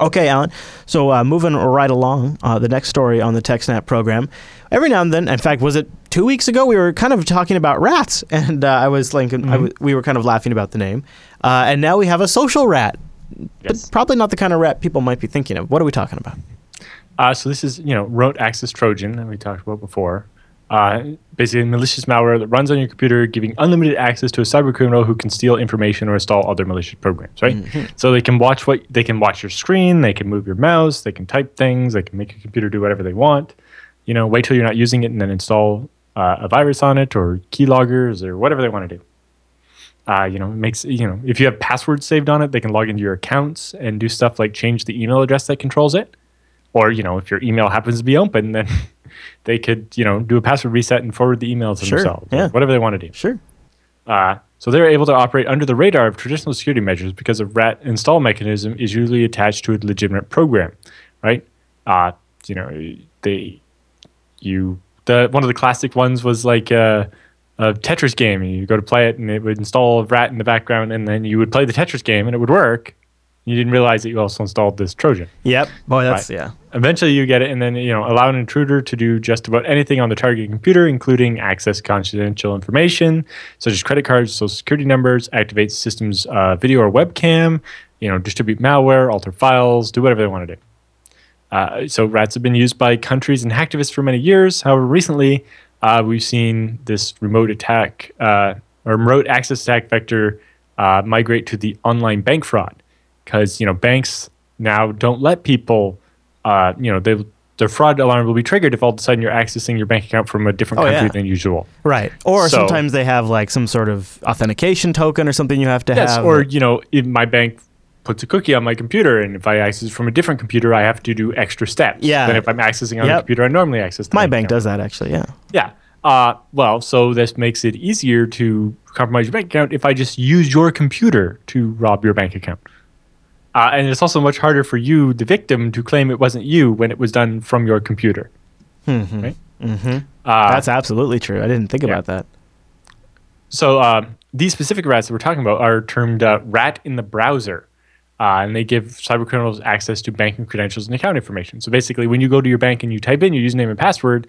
Okay, Allan. So uh, moving right along, uh, the next story on the TechSnap program. Every now and then, in fact, was it two weeks ago? We were kind of talking about rats, [LAUGHS] and uh, I was like, I w- we were kind of laughing about the name. Uh, and now we have a social rat, Yes. but probably not the kind of rat people might be thinking of. What are we talking about? Uh, so this is, you know, rote access Trojan that we talked about before. Uh, basically, malicious malware that runs on your computer, giving unlimited access to a cyber criminal who can steal information or install other malicious programs. Right. So they can watch what they can watch your screen, they can move your mouse, they can type things, they can make your computer do whatever they want. You know, wait till you're not using it and then install uh, a virus on it or keyloggers or whatever they want to do. Uh, you know, makes you know if you have passwords saved on it, they can log into your accounts and do stuff like change the email address that controls it or you know if your email happens to be open then [LAUGHS] they could you know do a password reset and forward the emails Sure, themselves yeah. whatever they want to do Sure. Uh, so they're able to operate under the radar of traditional security measures because a rat install mechanism is usually attached to a legitimate program, right? Uh, you know, they you the one of the classic ones was like a, a Tetris game. You go to play it, and it would install a rat in the background, and then you would play the Tetris game, and it would work. You didn't realize that you also installed this Trojan. Yep. Boy, that's Right. yeah. Eventually, you get it, and then you know allow an intruder to do just about anything on the target computer, including access confidential information such as credit cards, social security numbers, activate systems uh, video or webcam, you know, distribute malware, alter files, do whatever they want to do. Uh, so rats have been used by countries and hacktivists for many years. However, recently uh, we've seen this remote attack uh, or remote access attack vector uh, migrate to the online bank fraud because you know banks now don't let people, uh, you know, they, their fraud alarm will be triggered if all of a sudden you're accessing your bank account from a different Oh, country yeah. than usual. Right. Or So- sometimes they have like some sort of authentication token or something you have to Yes, have. or you know, if my bank puts a cookie on my computer, and if I access it from a different computer, I have to do extra steps. Yeah. Than if I'm accessing on the Yep. computer I normally access. my bank bank account. does that actually. Yeah. Yeah. Uh, well, so this makes it easier to compromise your bank account if I just use your computer to rob your bank account. Uh, and it's also much harder for you, the victim, to claim it wasn't you when it was done from your computer. Right? Uh, That's absolutely true. I didn't think about that. So um, these specific rats that we're talking about are termed uh, rat in the browser. Uh, and they give cybercriminals access to banking credentials and account information. So basically, when you go to your bank and you type in your username and password,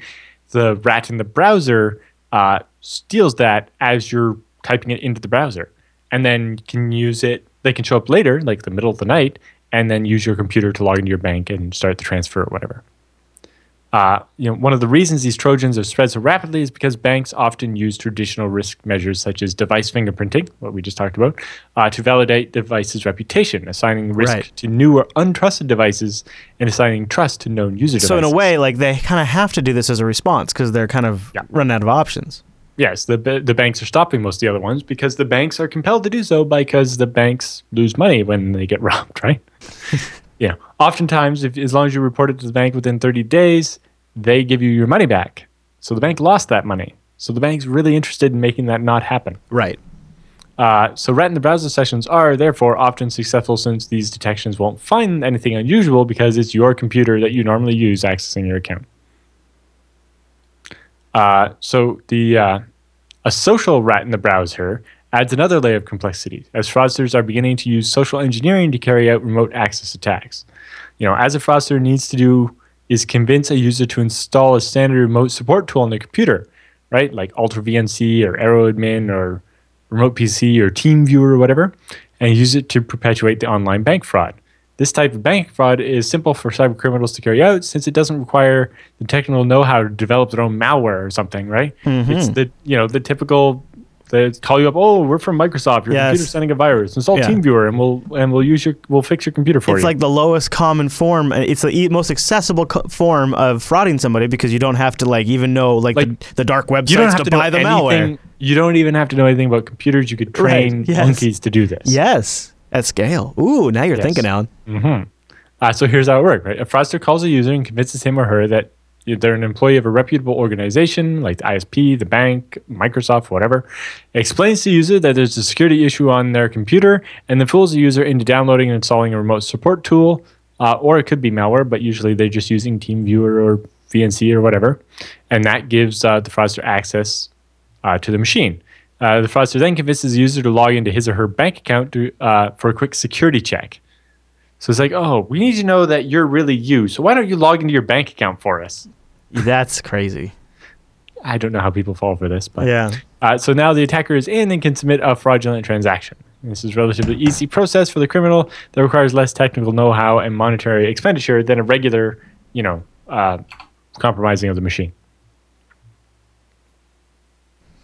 the rat in the browser uh, steals that as you're typing it into the browser, and then can use it. They can show up later, like the middle of the night, and then use your computer to log into your bank and start the transfer or whatever. Uh, you know, one of the reasons these Trojans have spread so rapidly is because banks often use traditional risk measures such as device fingerprinting, what we just talked about, uh, to validate devices' reputation, assigning risk Right. to new or untrusted devices and assigning trust to known user So in a way, like they kind of have to do this as a response because they're kind of running out of options. Yes, the the banks are stopping most of the other ones because the banks are compelled to do so because the banks lose money when they get [LAUGHS] robbed, right? [LAUGHS] yeah. Oftentimes, if as long as you report it to the bank within 30 days, they give you your money back. So the bank lost that money. So the bank's really interested in making that not happen. Right. Uh, so rat in the browser sessions are therefore often successful since these detections won't find anything unusual because it's your computer that you normally use accessing your account. Uh, so the uh, a social rat in the browser adds another layer of complexity as fraudsters are beginning to use social engineering to carry out remote access attacks. You know, as a fraudster needs to do is convince a user to install a standard remote support tool on their computer, right? Like UltraVNC or AeroAdmin or Remote PC or TeamViewer or whatever, and use it to perpetuate the online bank fraud. This type of bank fraud is simple for cyber criminals to carry out since it doesn't require the technical know-how to develop their own malware or something, right? Mm-hmm. It's the you know the typical they call you up. Oh, we're from Microsoft. Your Yes. computer's sending a virus. Install Yeah. TeamViewer, and we'll and we'll use your we'll fix your computer for It's you. It's like the lowest common form. It's the e- most accessible co- form of frauding somebody because you don't have to like even know like, Like, the, the dark websites you don't have to, to, buy the anything. malware. You don't even have to know anything about computers. You could Right, train yes. monkeys to do this. Yes, at scale. Ooh, now you're Yes. thinking, Allan. Uh, so here's how it works, right? A fraudster calls a user and convinces him or her that they're an employee of a reputable organization like the ISP, the bank, Microsoft, whatever. Explains to the user that there's a security issue on their computer and then fools the user into downloading and installing a remote support tool, uh, or it could be malware, but usually they're just using TeamViewer or VNC or whatever. And that gives uh, the fraudster access uh, to the machine. Uh, the fraudster then convinces the user to log into his or her bank account to, uh, for a quick security check. So it's like, oh, we need to know that you're really you. So why don't you log into your bank account for us? That's crazy. I don't know how people fall for this, but Yeah. Uh, so now the attacker is in and can submit a fraudulent transaction. This is a relatively easy process for the criminal that requires less technical know-how and monetary expenditure than a regular, you know, uh, compromising of the machine.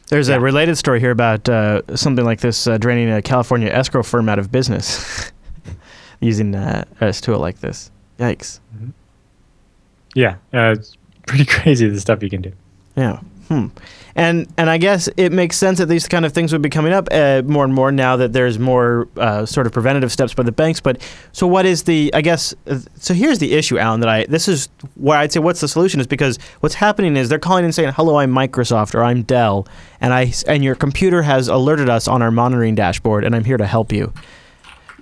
There's a related story here about uh, something like this uh, draining a California escrow firm out of business [LAUGHS] using uh, a tool like this. Yikes. Yeah, uh, it's pretty [LAUGHS] crazy the stuff you can do. Yeah. Hmm. And and I guess it makes sense that these kind of things would be coming up uh, more and more now that there's more uh, sort of preventative steps by the banks. But so what is the? I guess uh, so. Here's the issue, Allan. That I this is where I'd say what's the solution is because what's happening is they're calling and saying, "Hello, I'm Microsoft or I'm Dell," and I and your computer has alerted us on our monitoring dashboard, and I'm here to help you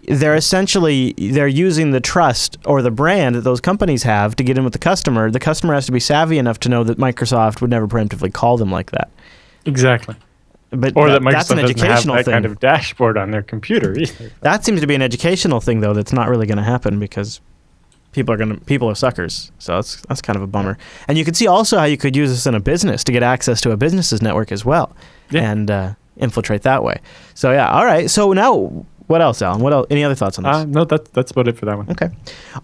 they're essentially they're using the trust or the brand that those companies have to get in with the customer. The customer has to be savvy enough to know that Microsoft would never preemptively call them like that. Exactly. But or that, that Microsoft that's an doesn't have educational that thing. kind of dashboard on their computer [LAUGHS] either. that seems to be an educational thing though that's not really going to happen because people are going to people are suckers. So that's that's kind of a bummer. And you could see also how you could use this in a business to get access to a business's network as well Yeah. and uh, infiltrate that way. So yeah, all right. So now what else, Allan? What else? Any other thoughts on this? Uh, no, that's that's about it for that one. Okay.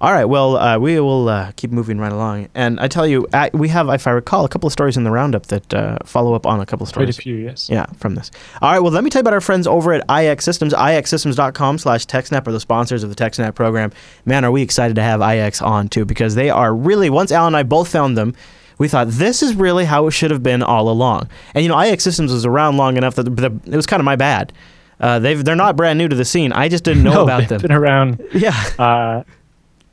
All right. Well, uh, we will uh, keep moving right along. And I tell you, uh, we have, if I recall, a couple of stories in the roundup that uh, follow up on a couple of stories. Quite a few, yes. Yeah, from this. All right. Well, let me tell you about our friends over at iXsystems. IXsystems.com slash TechSnap are the sponsors of the TechSnap program. Man, are we excited to have IX on too because they are really, once Allan and I both found them, we thought this is really how it should have been all along. And you know, iXsystems was around long enough that the, it was kind of my bad. Uh, they've, they're not brand new to the scene. I just didn't know No, about they've them. been around [LAUGHS] Yeah. uh,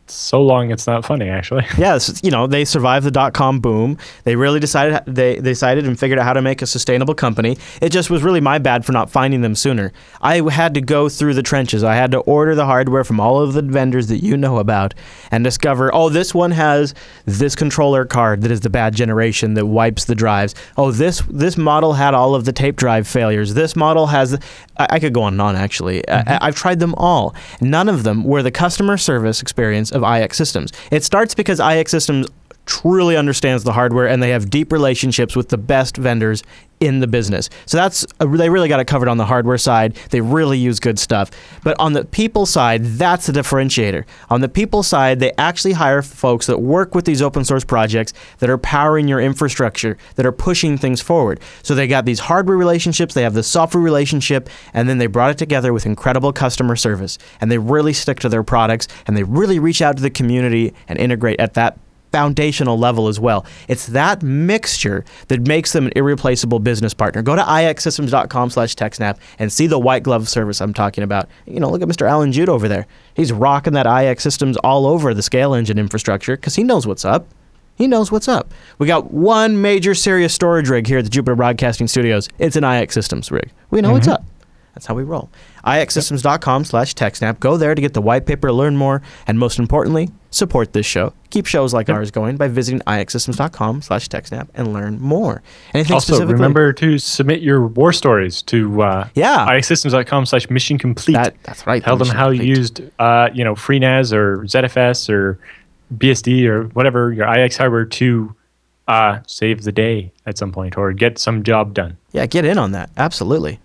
so long it's not funny actually. [LAUGHS] Yes, you know they survived the dot com boom. They really decided they they decided and figured out how to make a sustainable company. It just was really my bad for not finding them sooner. I had to go through the trenches. I had to order the hardware from all of the vendors that you know about and discover. Oh, this one has this controller card that is the bad generation that wipes the drives. Oh, this this model had all of the tape drive failures. This model has. I, I could go on and on. Actually, I, mm-hmm. I've tried them all. None of them were the customer service experience of iXsystems. It starts because iXsystems truly understands the hardware and they have deep relationships with the best vendors in the business. So that's they really got it covered on the hardware side. They really use good stuff. But on the people side, that's the differentiator. On the people side, they actually hire folks that work with these open source projects that are powering your infrastructure, that are pushing things forward. So they got these hardware relationships, they have the software relationship, and then they brought it together with incredible customer service. And they really stick to their products and they really reach out to the community and integrate at that foundational level as well. It's that mixture that makes them an irreplaceable business partner. Go to ixsystems.com slash techsnap and see the white glove service I'm talking about. You know, look at Mr. Allan Jude over there. He's rocking that iXsystems all over the ScaleEngine infrastructure because he knows what's up. He knows what's up. We got one major serious storage rig here at the Jupiter Broadcasting Studios. It's an iXsystems rig. We know what's mm-hmm. up. That's how we roll. ixsystems.com slash TechSnap. Go there to get the white paper, learn more, and most importantly, support this show. Keep shows like ours going by visiting ixsystems.com slash TechSnap and learn more. Anything Also, remember to submit your war stories to uh, Yeah. ixsystems.com slash mission complete. That- that's right, Tell the them how you used, uh, you know, FreeNAS or ZFS or BSD or whatever, your IX hardware to uh, save the day at some point or get some job done. Yeah, get in on that. Absolutely.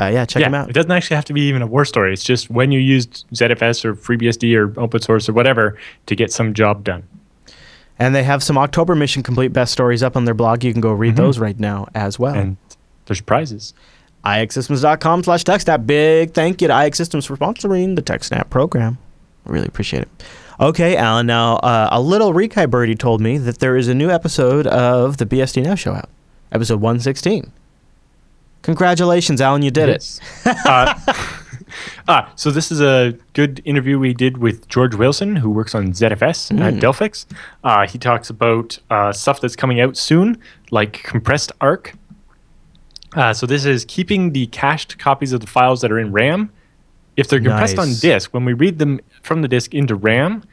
Uh, yeah, check yeah, them out. it doesn't actually have to be even a war story. It's just when you used ZFS or FreeBSD or open source or whatever to get some job done. And they have some October Mission Complete best stories up on their blog. You can go read those right now as well. And there's prizes. ixsystems.com slash TechSnap. Big thank you to iXsystems for sponsoring the TechSnap program. I really appreciate it. Okay, Allan. Now, uh, a little Rekai birdie told me that there is a new episode of the BSD Now show out, episode 116. Congratulations, Allan. You did it. uh, ah, [LAUGHS] so this is a good interview we did with George Wilson, who works on ZFS at Delphix. Uh, he talks about uh, stuff that's coming out soon, like compressed ARC. Uh, so this is keeping the cached copies of the files that are in RAM. If they're compressed on disk, when we read them from the disk into RAM,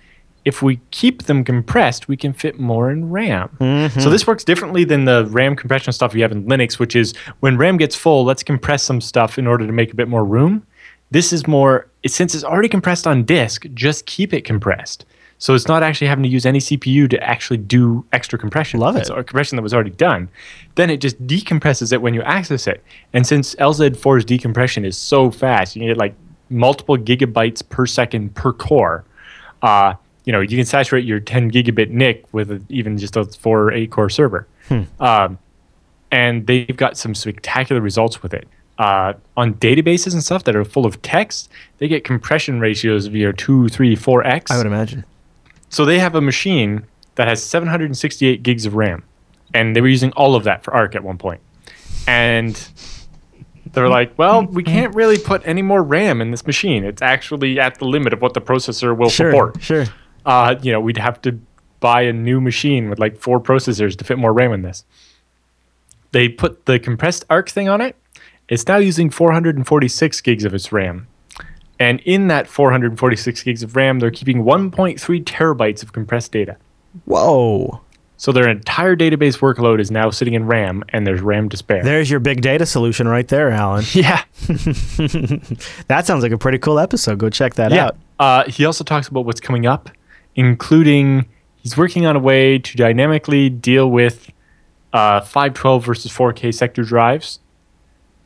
if we keep them compressed, we can fit more in RAM. So this works differently than the RAM compression stuff you have in Linux, which is when RAM gets full, let's compress some stuff in order to make a bit more room. This is more, since it's already compressed on disk, just keep it compressed. So it's not actually having to use any CPU to actually do extra compression. Love It's it. a compression that was already done. Then it just decompresses it when you access it. And since LZ4's decompression is so fast, you get like multiple gigabytes per second per core. Uh, you know, you can saturate your 10 gigabit NIC with a, even just a four or eight core server. Um, and they've got some spectacular results with it. Uh, on databases and stuff that are full of text, they get compression ratios via two, three, four x. I would imagine. So they have a machine that has 768 gigs of RAM. and they were using all of that for Arc at one point, and they're like, well, we can't really put any more RAM in this machine. It's actually at the limit of what the processor will Sure, support. sure. Uh, you know, we'd have to buy a new machine with like four processors to fit more RAM in this. They put the compressed arc thing on it. It's now using 446 gigs of its RAM. And in that 446 gigs of RAM, they're keeping 1.3 terabytes of compressed data. Whoa. So their entire database workload is now sitting in RAM, and there's RAM to spare. There's your big data solution right there, Allan. [LAUGHS] yeah. [LAUGHS] That sounds like a pretty cool episode. Go check that yeah. out. Uh, he also talks about what's coming up, including he's working on a way to dynamically deal with uh, 512 versus 4K sector drives,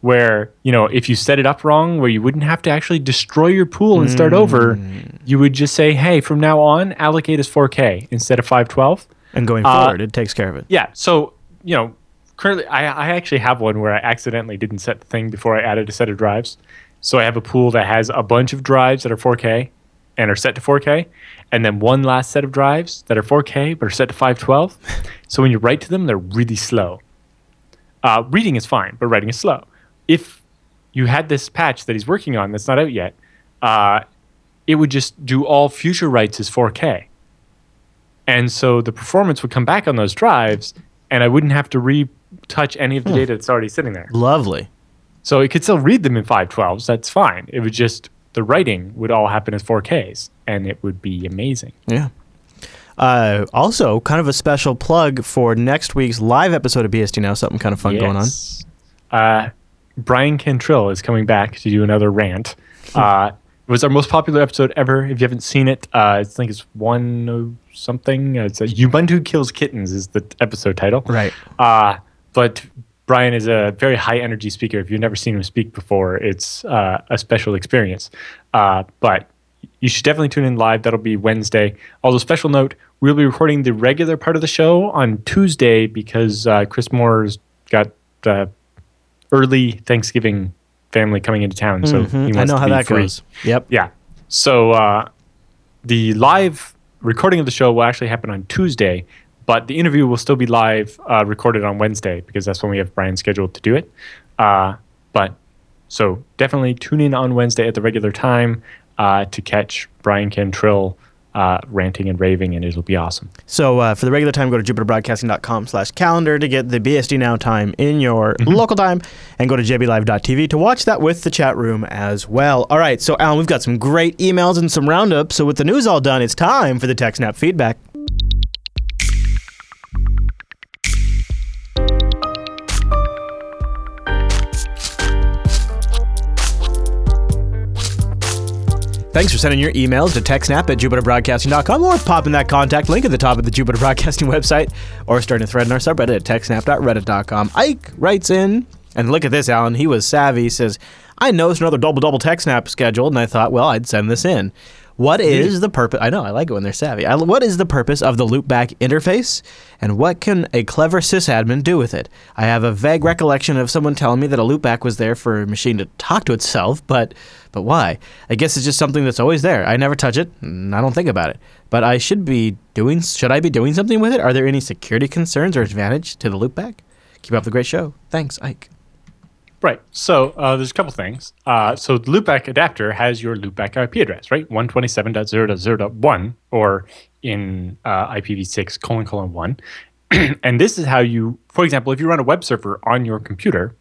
where you know if you set it up wrong, where you wouldn't have to actually destroy your pool and start over, you would just say, "Hey, from now on, allocate as 4K instead of 512." And going Uh, forward, it takes care of it. Yeah. So, you know, currently I, I actually have one where I accidentally didn't set the thing before I added a set of drives. So I have a pool that has a bunch of drives that are 4K and are set to 4K, and then one last set of drives that are 4K but are set to 512. so when you write to them, they're really slow. Uh, reading is fine, but writing is slow. If you had this patch that he's working on that's not out yet, uh, it would just do all future writes as 4K. And so the performance would come back on those drives, and I wouldn't have to retouch any of the data that's already sitting there. Lovely. So it could still read them in 512s. That's fine. It would just, the writing would all happen as 4Ks, and it would be amazing. Yeah. Uh, also, kind of a special plug for next week's live episode of BSD Now. Something kind of fun going on. Yes. Uh, Bryan Cantrill is coming back to do another rant. Uh, it was our most popular episode ever. If you haven't seen it, uh, I think it's one oh something. It's a Ubuntu Kills Kittens is the episode title. Right. Uh, but Bryan is a very high energy speaker. If you've never seen him speak before, it's uh, a special experience. Uh, but you should definitely tune in live. That'll be Wednesday. Although, special note, we'll be recording the regular part of the show on Tuesday because uh, Chris Moore's got uh, early Thanksgiving family coming into town. So he Mhm. wants I know to how be that free. goes. Yep. Yeah. So uh, the live recording of the show will actually happen on Tuesday, but the interview will still be live uh, recorded on Wednesday because that's when we have Bryan scheduled to do it. Uh, but so definitely tune in on Wednesday at the regular time uh, to catch Bryan Cantrill uh, ranting and raving, and it'll be awesome. So uh, for the regular time, go to jupiterbroadcasting.com slash calendar to get the BSD Now time in your local time and go to jblive.tv to watch that with the chat room as well. All right, so Allan, we've got some great emails and some roundups. So with the news all done, it's time for the TechSnap feedback. Thanks for sending your emails to techsnap at jupiterbroadcasting.com or popping that contact link at the top of the Jupiter Broadcasting [LAUGHS] website or starting a thread in our subreddit at techsnap.reddit.com. Ike writes in, and look at this, Allan. He was savvy. He says, I noticed another double double TechSnap scheduled, and I thought, well, I'd send this in. What is the purpose? I know, I like it when they're savvy. I, what is the purpose of the loopback interface, and what can a clever sysadmin do with it? I have a vague recollection of someone telling me that a loopback was there for a machine to talk to itself, but but why? I guess it's just something that's always there. I never touch it, and I don't think about it. But I should be doing. Should I be doing something with it? Are there any security concerns or advantage to the loopback? Keep up the great show. Thanks, Ike. Right. So uh, there's a couple things. Uh, so the loopback adapter has your loopback IP address, right? 127.0.0.1 or in uh, IPv6 colon colon 1. [CLEARS THROAT] and this is how you, for example, if you run a web server on your computer,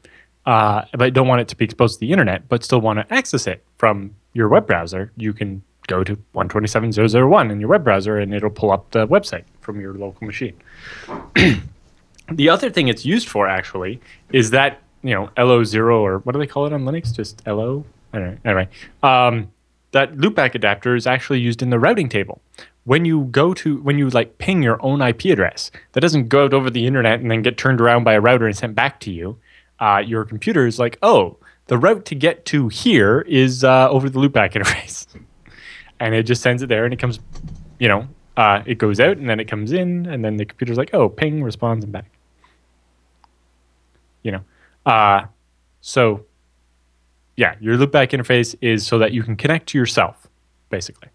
uh, but don't want it to be exposed to the internet, but still want to access it from your web browser, you can go to 127.0.0.1 in your web browser and it'll pull up the website from your local machine. [CLEARS THROAT] the other thing it's used for actually is that you know LO0 or what do they call it on Linux? Just LO. I don't know. Anyway, um, that loopback adapter is actually used in the routing table. When you go to when you like ping your own IP address, that doesn't go out over the internet and then get turned around by a router and sent back to you. Uh, your computer is like, oh, the route to get to here is uh, over the loopback [LAUGHS] interface, and it just sends it there, and it comes, you know, uh, it goes out and then it comes in, and then the computer's like, oh, ping responds and back. You know, uh, so yeah, your loopback interface is so that you can connect to yourself, basically.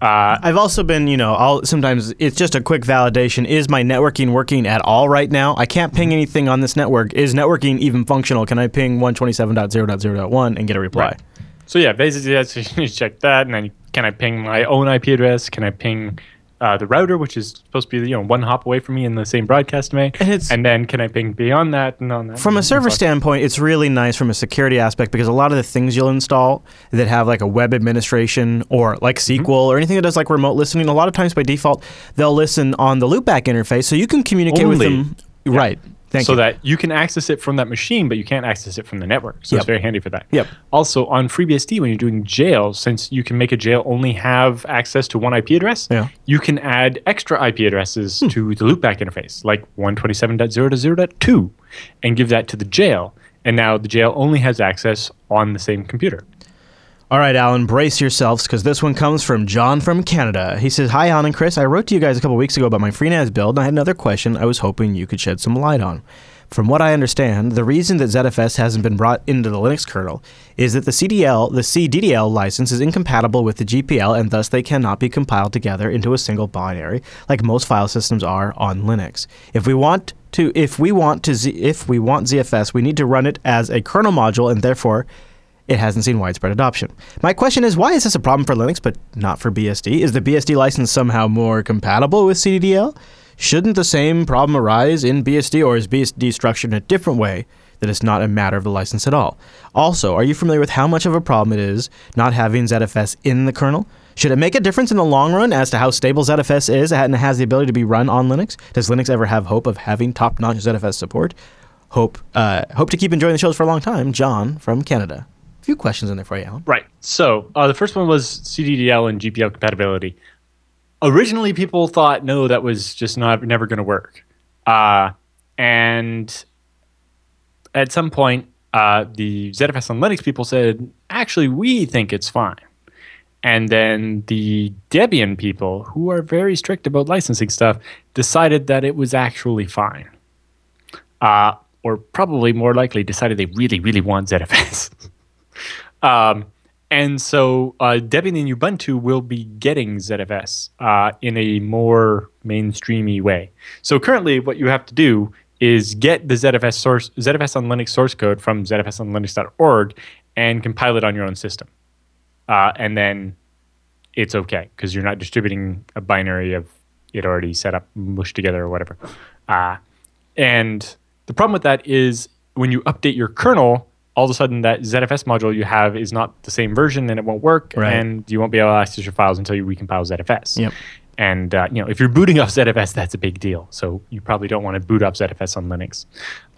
Uh, I've also been, you know, I'll sometimes it's just a quick validation. Is my networking working at all right now? I can't ping anything on this network. Is networking even functional? Can I ping 127.0.0.1 and get a reply? Right. So yeah, basically that's [LAUGHS] you check that, and then can I ping my own IP address? Can I ping uh, the router, which is supposed to be you know one hop away from me in the same broadcast domain, And it's- and then can I ping beyond that and on that? From a server standpoint, it's really nice from a security aspect because a lot of the things you'll install that have like a web administration or like Mm-hmm. SQL or anything that does like remote listening, a lot of times by default they'll listen on the loopback interface, so you can communicate with them. Right. Thank so you. that you can access it from that machine, but you can't access it from the network. So Yep. it's very handy for that. Yep. Also, on FreeBSD, when you're doing jail, since you can make a jail only have access to one IP address, Yeah. you can add extra IP addresses hmm. to the loopback interface, like 127.0.0.2, and give that to the jail. And now the jail only has access on the same computer. All right, Allan, brace yourselves because this one comes from John from Canada. He says, Hi, Allan and Chris. I wrote to you guys a couple weeks ago about my FreeNAS build, and I had another question I was hoping you could shed some light on. From what I understand, the reason that ZFS hasn't been brought into the Linux kernel is that the CDL, the CDDL license is incompatible with the GPL, and thus they cannot be compiled together into a single binary, like most file systems are on Linux. If we want to, if we want to, Z, if we want ZFS, we need to run it as a kernel module, and therefore it hasn't seen widespread adoption. My question is, why is this a problem for Linux but not for BSD? Is the BSD license somehow more compatible with CDDL? Shouldn't the same problem arise in BSD, or is BSD structured in a different way that it's not a matter of the license at all? Also, are you familiar with how much of a problem it is not having ZFS in the kernel? Should it make a difference in the long run as to how stable ZFS is and has the ability to be run on Linux? Does Linux ever have hope of having top-notch ZFS support? Hope uh, hope to keep enjoying the shows for a long time. John from Canada. Few questions in there for you, Allan. Right. So uh, the first one was CDDL and GPL compatibility. Originally, people thought no, that was just not never going to work. Uh, and at some point, uh, the ZFS on Linux people said, actually, we think it's fine. And then the Debian people, who are very strict about licensing stuff, decided that it was actually fine. Uh, or probably more likely decided they really, really want ZFS. [LAUGHS] Um, and so uh, Debian and Ubuntu will be getting ZFS uh, in a more mainstreamy way. So currently, what you have to do is get the ZFS source, ZFS on Linux source code from ZFSonlinux.org and compile it on your own system, uh, and then it's okay because you're not distributing a binary of it already set up, mushed together, or whatever. Uh, and the problem with that is when you update your kernel, all of a sudden that ZFS module you have is not the same version and it won't work, Right. and you won't be able to access your files until you recompile ZFS. Yep. And uh, you know, if you're booting off ZFS, that's a big deal. So you probably don't want to boot up ZFS on Linux.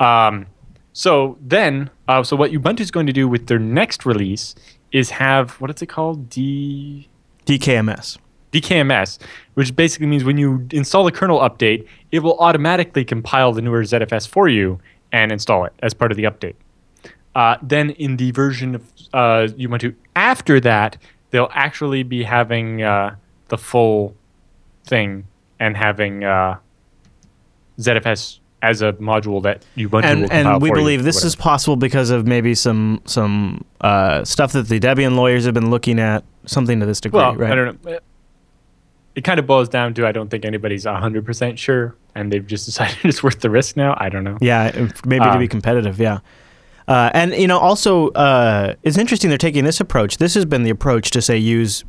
Um, so then, uh, so what Ubuntu is going to do with their next release is have what is it called? D DKMS. DKMS, which basically means when you install the kernel update, it will automatically compile the newer ZFS for you and install it as part of the update. Uh, then in the version of uh, Ubuntu after that, they'll actually be having uh, the full thing and having uh, ZFS as a module that Ubuntu will And, and we believe this is possible because of maybe some some uh, stuff that the Debian lawyers have been looking at, something to this degree, Well, right? I don't know. It kind of boils down to I don't think anybody's 100% sure, and they've just [LAUGHS] decided it's worth the risk now. I don't know. Yeah, maybe to be Um, competitive. Yeah. Uh, and you know, also, uh, it's interesting they're taking this approach. This has been the approach to say use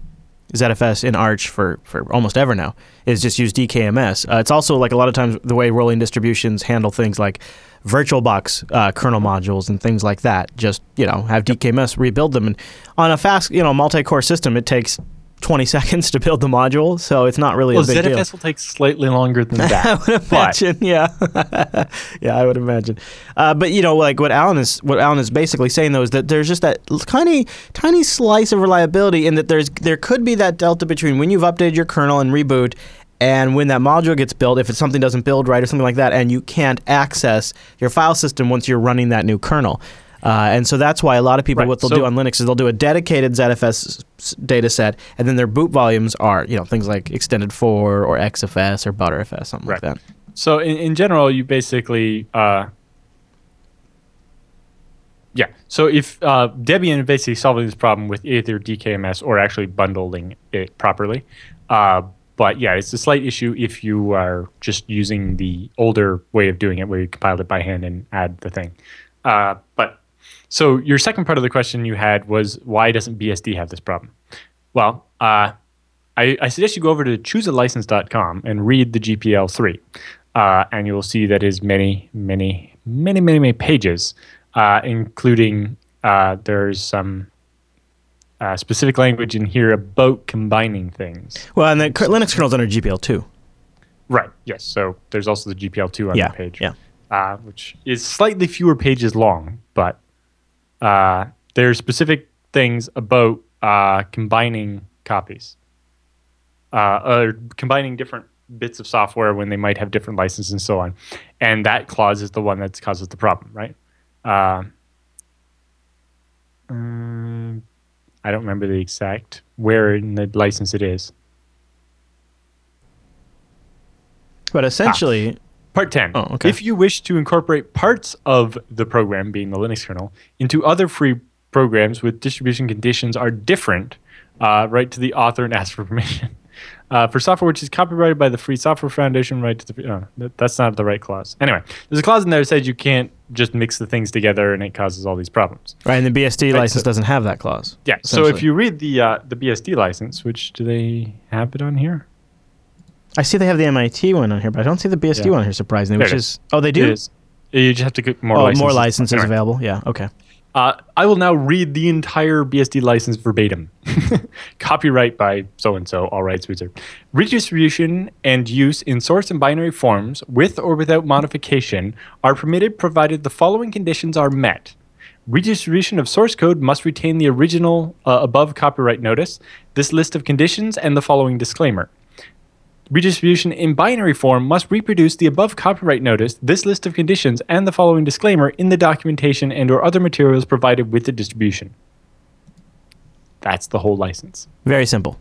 ZFS in Arch for, for almost ever now. Is just use DKMS. Uh, it's also like a lot of times the way rolling distributions handle things like VirtualBox uh, kernel modules and things like that. Just you know, have DKMS rebuild them, and on a fast you know multi-core system, it takes 20 [LAUGHS] seconds to build the module, so it's not really Well, a big deal. ZFS will take slightly longer than [LAUGHS] that. I would but imagine, yeah, [LAUGHS] yeah, I would imagine. Uh, but you know, like what Allan is, what Allan is basically saying though is that there's just that tiny, tiny slice of reliability, in that there's there could be that delta between when you've updated your kernel and reboot. And when that module gets built, if it's something doesn't build right or something like that, and you can't access your file system once you're running that new kernel, uh, and so that's why a lot of people Right, what they'll so- do on Linux is they'll do a dedicated ZFS data set, and then their boot volumes are you know things like extended 4 or XFS or Btrfs, something like that. So in, in general, you basically uh, Yeah. So if uh, Debian is basically solving this problem with either DKMS or actually bundling it properly. Uh, but yeah, it's a slight issue if you are just using the older way of doing it, where you compile it by hand and add the thing. Uh, but so your second part of the question you had was why doesn't BSD have this problem? Well, uh, I, I, suggest you go over to choosealicense.com and read the GPL three, uh, and you will see that is many, many, many, many, many pages uh, including uh, there's some uh, specific language in here about combining things. Well, and the Linux kernel is under GPL two. Right. Yes. So there's also the GPL two on yeah, the page. Yeah. Uh, which is slightly fewer pages long, but uh, there's specific things about uh, combining copies, or combining different bits of software when they might have different licenses and so on. And that clause is the one that causes the problem, right? Uh, um, I don't remember the exact where in the license it is. But essentially, ah, part 10. Oh, okay. If you wish to incorporate parts of the program, being the Linux kernel, into other free programs with distribution conditions are different, uh, write to the author and ask for permission. [LAUGHS] Uh, for software which is copyrighted by the Free Software Foundation, right to the. Oh, that, that's not the right clause. Anyway, there's a clause in there that says you can't just mix the things together and it causes all these problems. Right, and the BSD right, license so, doesn't have that clause. Yeah, so if you read the uh, the BSD license, which do they have it on here? I see they have the MIT one on here, but I don't see the BSD yeah. one on here. Surprisingly, which is, is, oh they do. You just have to get more. Oh, licenses. more licenses anyway. available. Yeah. Okay. Uh, I will now read the entire BSD license verbatim. [LAUGHS] Copyright by so and so, all rights reserved. Redistribution and use in source and binary forms, with or without modification, are permitted provided the following conditions are met. Redistribution of source code must retain the original uh, above copyright notice, this list of conditions, and the following disclaimer. Redistribution in binary form must reproduce the above copyright notice, this list of conditions, and the following disclaimer in the documentation and or other materials provided with the distribution. That's the whole license. Very simple.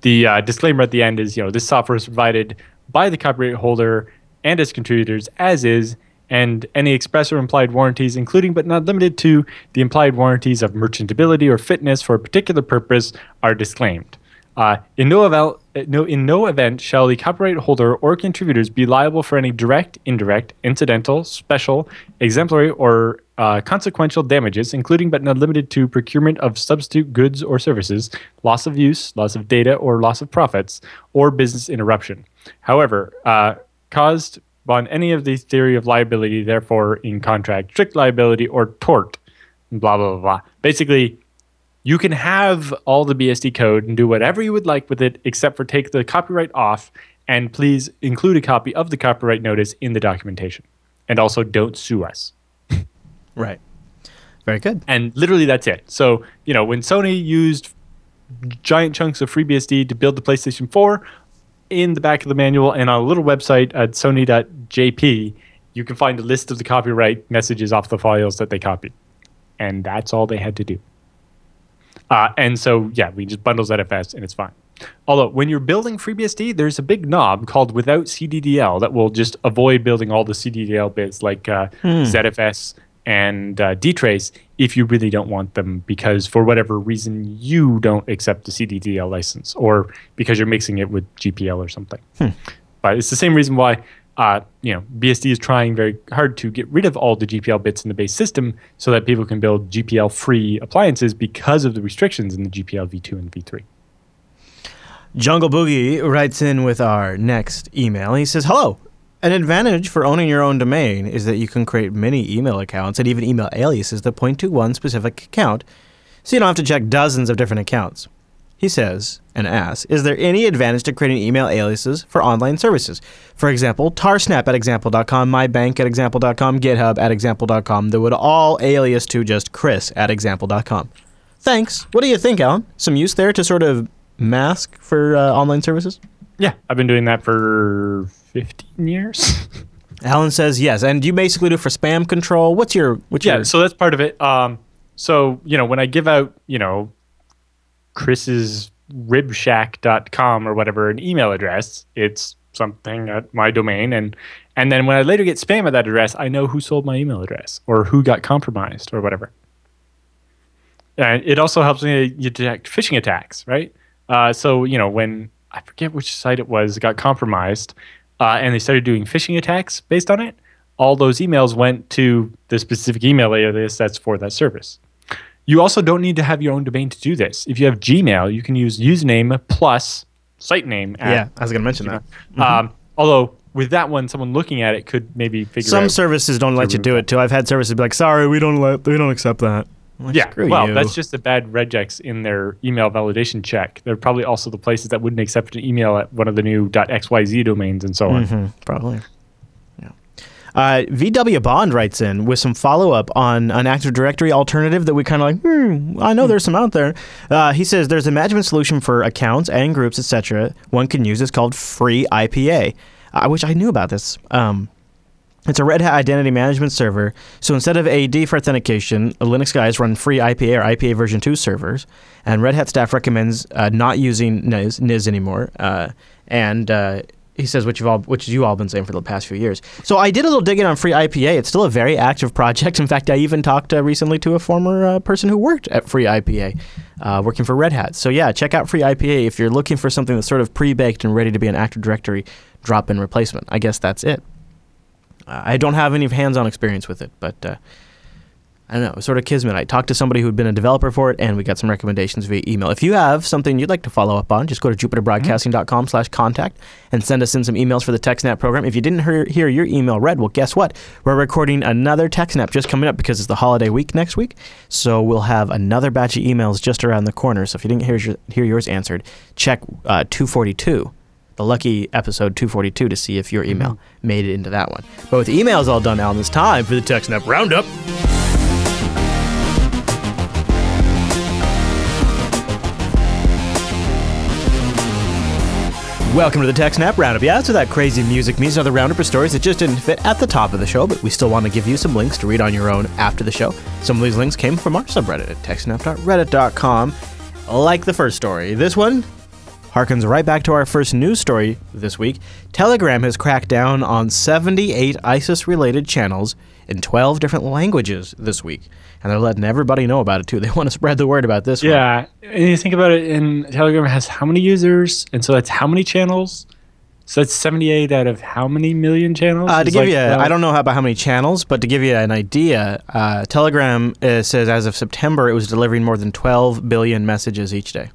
The uh, disclaimer at the end is, you know, this software is provided by the copyright holder and its contributors as is, and any express or implied warranties, including but not limited to the implied warranties of merchantability or fitness for a particular purpose, are disclaimed. Uh, in, no event, no, in no event shall the copyright holder or contributors be liable for any direct, indirect, incidental, special, exemplary, or uh, consequential damages, including but not limited to procurement of substitute goods or services, loss of use, loss of data, or loss of profits, or business interruption. However, uh, caused on any of the theory of liability, therefore, in contract, strict liability, or tort, blah, blah, blah, blah. Basically, you can have all the BSD code and do whatever you would like with it, except for take the copyright off and please include a copy of the copyright notice in the documentation. And also don't sue us. [LAUGHS] right. Very good. And literally that's it. So, you know, when Sony used giant chunks of FreeBSD to build the PlayStation 4, in the back of the manual and on a little website at sony.jp, you can find a list of the copyright messages off the files that they copied. And that's all they had to do. Uh, and so, yeah, we just bundle ZFS and it's fine. Although, when you're building FreeBSD, there's a big knob called without CDDL that will just avoid building all the CDDL bits like uh, hmm. ZFS and uh, dtrace if you really don't want them because for whatever reason you don't accept the CDDL license or because you're mixing it with GPL or something. Hmm. But it's the same reason why uh, you know, BSD is trying very hard to get rid of all the GPL bits in the base system so that people can build GPL-free appliances because of the restrictions in the GPL v2 and v3. Jungle Boogie writes in with our next email. He says, "Hello. An advantage for owning your own domain is that you can create many email accounts and even email aliases that point to one specific account, so you don't have to check dozens of different accounts. He says and asks, is there any advantage to creating email aliases for online services? For example, tarsnap at example.com, mybank at example.com, github at example.com that would all alias to just chris at example.com. Thanks. What do you think, Allan? Some use there to sort of mask for uh, online services? Yeah, I've been doing that for 15 years. [LAUGHS] Allan says yes, and you basically do for spam control. What's your what's yeah? Your... So that's part of it. Um, so you know when I give out you know Chris's ribshack.com or whatever an email address. It's something at my domain and and then when I later get spam at that address, I know who sold my email address or who got compromised or whatever. And it also helps me detect phishing attacks, right? Uh, so you know when I forget which site it was got compromised, uh, and they started doing phishing attacks based on it. All those emails went to the specific email alias that's for that service. You also don't need to have your own domain to do this. If you have Gmail, you can use username plus site name. Yeah, I was going to mention that. Um, although with that one, someone looking at it could maybe figure Some services don't let you do it too. I've had services be like, "Sorry, we don't let, we don't accept that." Like, yeah, well, you. that's just a bad regex in their email validation check. They're probably also the places that wouldn't accept an email at one of the new .xyz domains and so on. Mhm, probably. Uh, VW Bond writes in with some follow up on an Active Directory alternative that we kind of like. Hmm, I know there's some out there. Uh, he says there's a management solution for accounts and groups, etc. One can use. It's called FreeIPA. I wish I knew about this. Um, it's a Red Hat identity management server. So instead of AD for authentication, Linux guys run FreeIPA or IPA version 2 servers. And Red Hat staff recommends uh, not using NIS, NIS anymore. Uh, and uh, he says, which you've all, which you all been saying for the past few years. So I did a little digging on FreeIPA. It's still a very active [LAUGHS] project. In fact, I even talked uh, recently to a former uh, person who worked at FreeIPA, uh, working for Red Hat. So yeah, check out FreeIPA if you're looking for something that's sort of pre-baked and ready to be an Active Directory drop-in replacement. I guess that's it. I don't have any hands-on experience with it, but uh, I don't know. Sort of kismet. I talked to somebody who'd been a developer for it, and we got some recommendations via email. If you have something you'd like to follow up on, just go to jupiterbroadcasting.com slash contact and send us in some emails for the TechSnap program. If you didn't hear, hear your email read, well, guess what? We're recording another TechSnap just coming up because it's the holiday week next week. So we'll have another batch of emails just around the corner. So if you didn't hear, your, hear yours answered, check uh, 242 the lucky episode 242 to see if your email made it into that one. But with emails all done, Allan, it's time for the TechSnap Roundup. Welcome to the TechSnap Roundup. Yeah, so that crazy music means another roundup of stories that just didn't fit at the top of the show, but we still want to give you some links to read on your own after the show. Some of these links came from our subreddit at techsnap.reddit.com. Like the first story, this one harkens right back to our first news story this week. Telegram has cracked down on 78 ISIS related channels in 12 different languages this week. And they're letting everybody know about it too. [LAUGHS] They want to spread the word about this one. Yeah, and you think about it, and Telegram has how many users, and so that's how many channels. So that's seventy-eight out of how many million channels? Uh, to give like, you, uh, I don't know about how many channels, but to give you an idea, uh, Telegram uh, says as of September it was delivering more than 12 billion messages each day.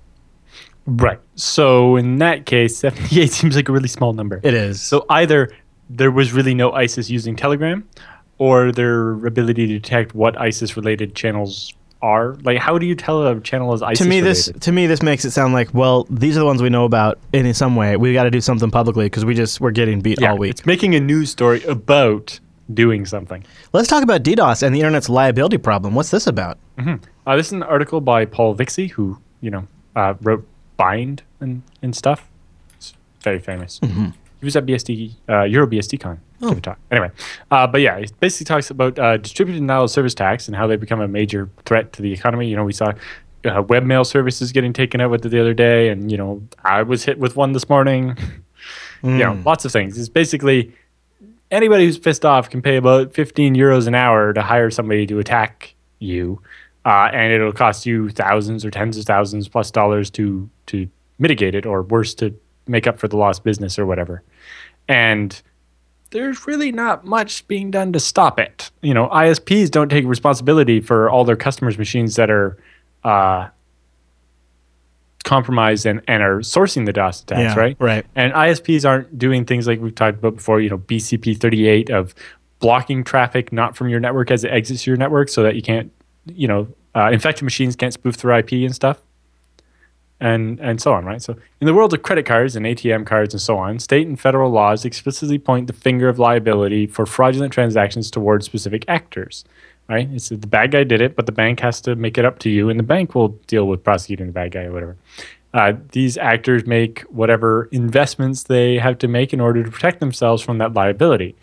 Right. So in that case, [LAUGHS] seventy-eight seems like a really small number. It is. So either there was really no ISIS using Telegram, or their ability to detect what ISIS-related channels are. Like, how do you tell a channel is ISIS? to me, this related? to me this makes it sound like well, these are the ones we know about in some way. We got to do something publicly because we just we're getting beat yeah, all week. it's making a news story about doing something. Let's talk about DDoS and the internet's liability problem. What's this about? Uh, this is an article by Paul Vixie, who you know uh, wrote BIND and, and stuff. It's very famous. He was at BSD uh, EuroBSDCon. Talk. Anyway, uh, but yeah, it basically talks about uh, distributed denial of service attacks and how they become a major threat to the economy. You know, we saw uh, webmail services getting taken out with it the other day, and you know, I was hit with one this morning. [LAUGHS] You know, lots of things. It's basically anybody who's pissed off can pay about 15 euros an hour to hire somebody to attack you uh, and it'll cost you thousands or tens of thousands plus dollars to to mitigate it or worse to make up for the lost business or whatever and there's really not much being done to stop it you know isps don't take responsibility for all their customers machines that are uh, compromised and, and are sourcing the dos attacks Yeah, right right. and ISPs aren't doing things like we've talked about before, you know, BCP 38 of blocking traffic not from your network as it exits your network so that you can't, you know, uh, infected machines can't spoof through IP and stuff. And, and so on, right? So, in the world of credit cards and ATM cards and so on, state and federal laws explicitly point the finger of liability for fraudulent transactions towards specific actors, right? It's the bad guy did it, but the bank has to make it up to you, and the bank will deal with prosecuting the bad guy or whatever. Uh, these actors make whatever investments they have to make in order to protect themselves from that liability.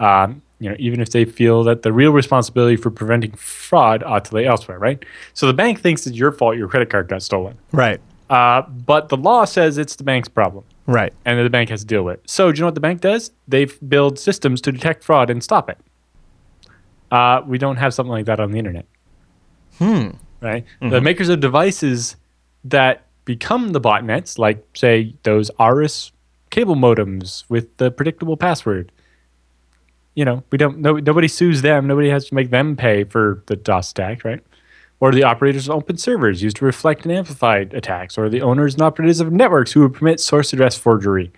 Um, you know, even if they feel that the real responsibility for preventing fraud ought to lay elsewhere, right? So the bank thinks it's your fault your credit card got stolen, Right. Uh, but the law says it's the bank's problem, Right. and that the bank has to deal with. it. So do you know what the bank does? They build systems to detect fraud and stop it. Uh, we don't have something like that on the internet. Hmm. Right? The makers of devices that become the botnets, like say those Arris cable modems with the predictable password. You know, we don't. No, nobody sues them. Nobody has to make them pay for the DOS attack, right? Or the operators of open servers used to reflect and amplify attacks, or the owners and operators of networks who would permit source address forgery.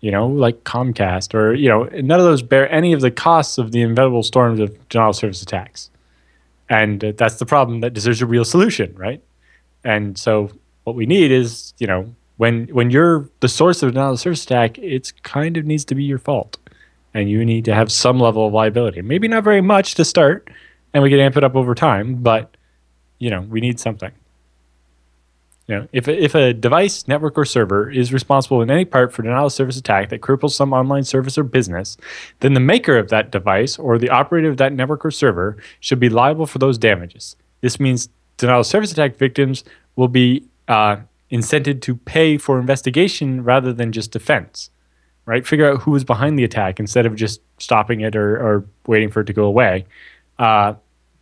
You know, like Comcast, or you know, none of those bear any of the costs of the inevitable storms of denial of service attacks. And that's the problem that deserves a real solution, right? And so what we need is, you know, when when you're the source of a denial of service attack, it kind of needs to be your fault. And you need to have some level of liability. Maybe not very much to start, and we can amp it up over time, but you know, we need something. You know, if if a device, network, or server is responsible in any part for denial of service attack that cripples some online service or business, then the maker of that device or the operator of that network or server should be liable for those damages. This means denial of service attack victims will be uh, incented to pay for investigation rather than just defense. Right? Figure out who was behind the attack instead of just stopping it or, or waiting for it to go away. Uh,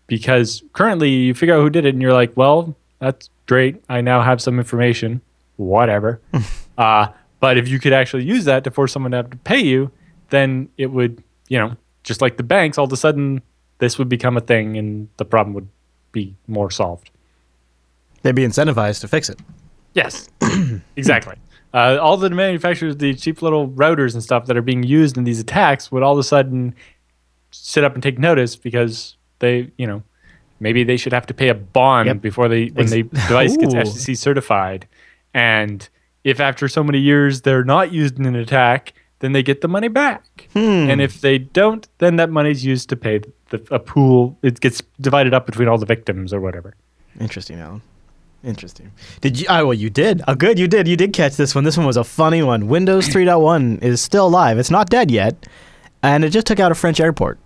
because currently you figure out who did it and you're like, well, that's great. I now have some information. Whatever. [LAUGHS] uh, but if you could actually use that to force someone to have to pay you, then it would, you know, just like the banks, all of a sudden this would become a thing and the problem would be more solved. They'd be incentivized to fix it. Yes, [CLEARS THROAT] exactly. Uh, all the manufacturers, the cheap little routers and stuff that are being used in these attacks would all of a sudden sit up and take notice because they, you know, maybe they should have to pay a bond Yep. before they when the device gets. FCC certified, and if after so many years they're not used in an attack, then they get the money back. Hmm. And if they don't, then that money's used to pay the, a pool. It gets divided up between all the victims or whatever. Interesting, Allan. Interesting. Did you? Oh, well, you did. Oh, good. You did. You did catch this one. This one was a funny one. Windows 3.1 is still alive. It's not dead yet, and it just took out a French airport.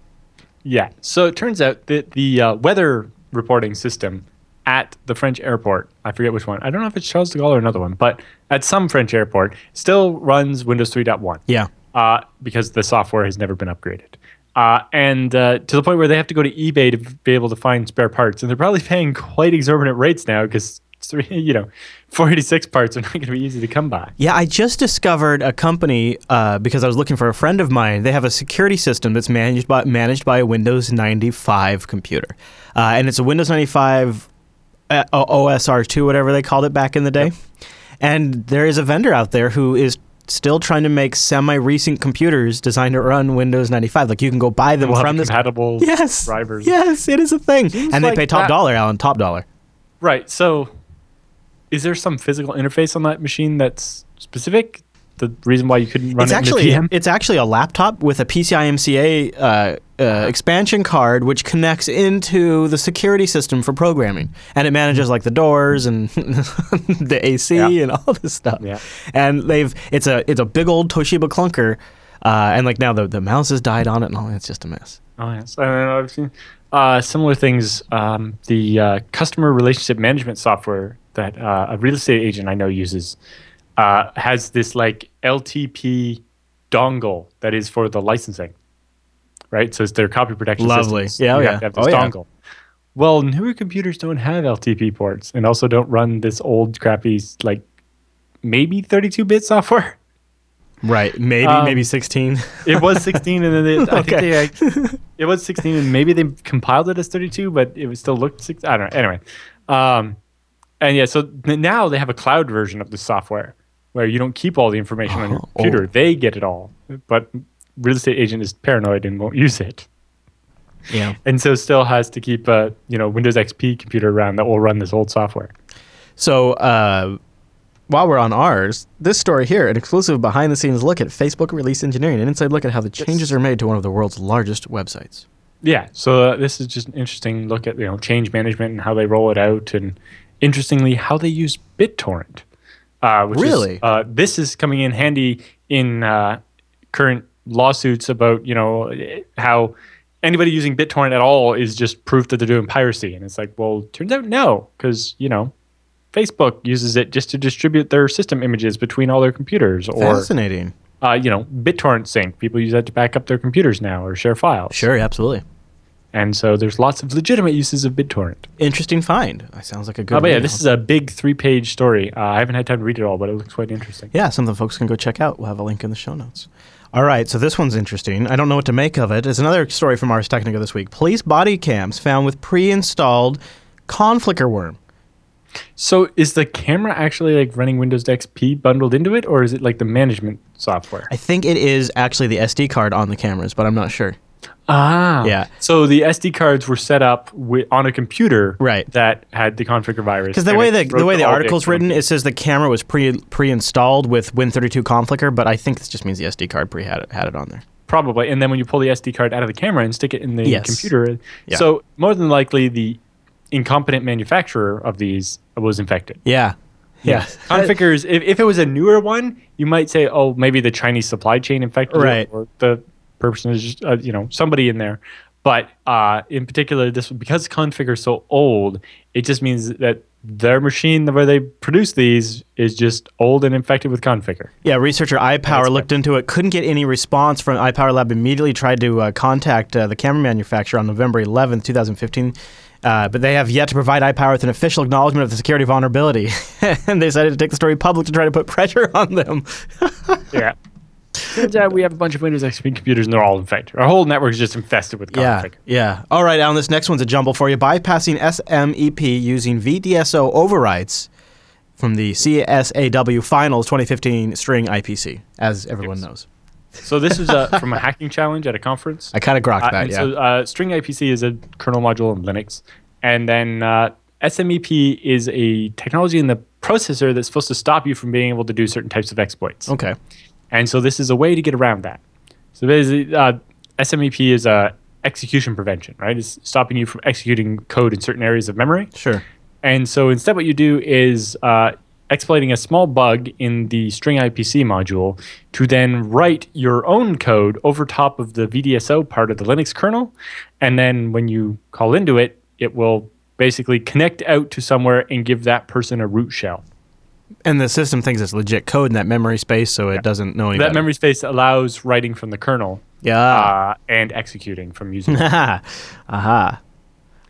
Yeah. So it turns out that the uh, weather reporting system at the French airport, I forget which one. I don't know if it's Charles de Gaulle or another one, but at some French airport, still runs Windows 3.1 Yeah. uh, because the software has never been upgraded. Uh, and uh, to the point where they have to go to eBay to be able to find spare parts. And they're probably paying quite exorbitant rates now because, [LAUGHS] you know, 486 parts are not going to be easy to come by. Yeah, I just discovered a company uh, because I was looking for a friend of mine. They have a security system that's managed by managed by a Windows 95 computer, uh, and it's a Windows 95 uh, OSR2, whatever they called it back in the day. And there is a vendor out there who is still trying to make semi-recent computers designed to run Windows 95. Like you can go buy them We'll from this. compatible Yes, drivers. yes, it is a thing, Seems and they like pay top that- dollar, Allan, top dollar. Right. So, is there some physical interface on that machine that's specific? The reason why you couldn't run it's it actually in the PM? it's actually a laptop with a PCMCIA uh, uh, expansion card, which connects into the security system for programming, and it manages like the doors and [LAUGHS] the AC Yeah. and all this stuff. Yeah. And they've it's a it's a big old Toshiba clunker, uh, and like now the the mouse has died on it, and all it's just a mess. Oh yes, and then I've seen uh, similar things. Um, the uh, customer relationship management software that uh, a real estate agent I know uses uh, has this like LPT dongle that is for the licensing, right? So it's their copy protection. Lovely. systems. Yeah, oh, yeah. have this Oh, yeah. dongle. Well, newer computers don't have LPT ports, and also don't run this old crappy like maybe 32-bit software. Right? Maybe Um, maybe sixteen. It was 16, and then they, I [LAUGHS] think they like, it was 16, and maybe they compiled it as 32, but it still looked six. I don't know. Anyway, um, and yeah, so now they have a cloud version of the software where you don't keep all the information on your Oh. computer; they get it all. But real estate agent is paranoid and won't use it, yeah. and so still has to keep a you know Windows XP computer around that will run this old software. So uh, while we're on ours, this story here, an exclusive behind-the-scenes look at Facebook release engineering, an inside look at how the changes are made to one of the world's largest websites. Yeah, so uh, this is just an interesting look at you know change management and how they roll it out, and interestingly how they use BitTorrent. Uh, which is- Really? uh, this is coming in handy in uh, current lawsuits about you know how anybody using BitTorrent at all is just proof that they're doing piracy, and it's like, well, turns out no, because you know. Facebook uses it just to distribute their system images between all their computers, or Fascinating. Uh, you know, BitTorrent sync. People use that to back up their computers now or share files. Sure, absolutely. And so there's lots of legitimate uses of BitTorrent. Interesting find. That sounds like a good. Oh, but yeah, this is a big three-page story. Uh, I haven't had time to read it all, but it looks quite interesting. yeah, something folks can go check out. We'll have a link in the show notes. All right, so this one's interesting. I don't know what to make of it. It's another story from Ars Technica this week. Police body cams found with pre-installed Conficker worm. So is the camera actually like running Windows XP bundled into it, or is it like the management software? I think it is actually the SD card on the cameras, but I'm not sure. Ah, Yeah. So the SD cards were set up wi- on a computer, Right. that had the Conficker virus. Because the way the the way the article's written, it says the camera was pre pre-installed with Win32 Conficker, but I think this just means the SD card pre had it, had it on there. probably, and then when you pull the SD card out of the camera and stick it in the Yes. computer, Yeah. so more than likely the incompetent manufacturer of these was infected. Yeah. Yeah. Conficker's, if, if it was a newer one, you might say, oh, maybe the Chinese supply chain infected it, Right. or the person is just, uh, you know, somebody in there. But uh, in particular, this because Conficker is so old, it just means that their machine, the way they produce these, is just old and infected with Conficker. Yeah, researcher iPower looked into it, couldn't get any response from iPower Lab. Immediately tried to uh, contact uh, the camera manufacturer on November 11th, 2015. Uh, but they have yet to provide iPower with an official acknowledgement of the security vulnerability. [LAUGHS] and they decided to take the story public to try to put pressure on them. [LAUGHS] Yeah. Turns out we have a bunch of Windows XP computers and they're all infected. Our whole network is just infested with Yeah, yeah. All right, Allan, this next one's a jumble for you. Bypassing SMEP using VDSO overrides from the CSAW Finals 2015 string IPC, as everyone knows. So this is uh, [LAUGHS] from a hacking challenge at a conference. I kind of grokked Uh, that, yeah. So uh, String IPC is a kernel module in Linux, and then uh, SMEP is a technology in the processor that's supposed to stop you from being able to do certain types of exploits. okay. And so this is a way to get around that. So basically, uh, SMEP is uh, execution prevention, right? It's stopping you from executing code in certain areas of memory. Sure. And so instead, what you do is uh, exploiting a small bug in the string IPC module to then write your own code over top of the VDSO part of the Linux kernel. And then when you call into it, it will basically connect out to somewhere and give that person a root shell. And the system thinks it's legit code in that memory space, so it doesn't know any That memory space allows writing from the kernel Yeah. uh, and executing from using. it. Aha. [LAUGHS] Aha.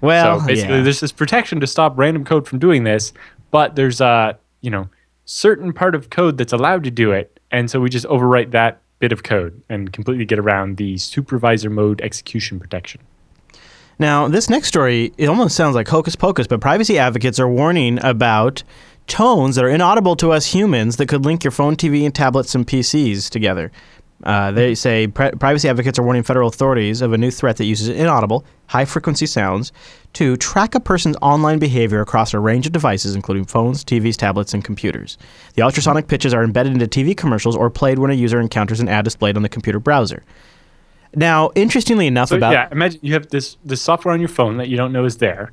Well, so basically, yeah. there's this protection to stop random code from doing this, but there's a you know certain part of code that's allowed to do it, and so we just overwrite that bit of code and completely get around the supervisor mode execution protection. Now, this next story, it almost sounds like hocus pocus, but privacy advocates are warning about tones that are inaudible to us humans that could link your phone, TV, and tablets and PCs together. Uh, they say pri- privacy advocates are warning federal authorities of a new threat that uses inaudible, high frequency sounds to track a person's online behavior across a range of devices, including phones, TVs, tablets, and computers. The ultrasonic pitches are embedded into TV commercials or played when a user encounters an ad displayed on the computer browser. Now, interestingly enough, So about yeah, imagine you have this this software on your phone that you don't know is there,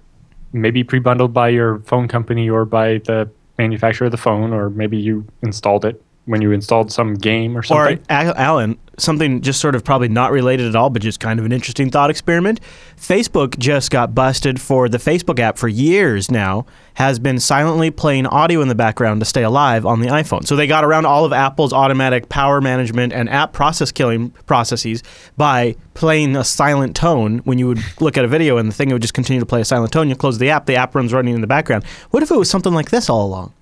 maybe pre-bundled by your phone company or by the manufacturer of the phone, or maybe you installed it when you installed some game or Or something. Al- Allan, something just sort of probably not related at all, but just kind of an interesting thought experiment. Facebook just got busted for the Facebook app for years now, has been silently playing audio in the background to stay alive on the iPhone. So they got around all of Apple's automatic power management and app process killing processes by playing a silent tone when you would look at a video and the thing would just continue to play a silent tone. You close the app, the app runs running in the background. What if it was something like this all along?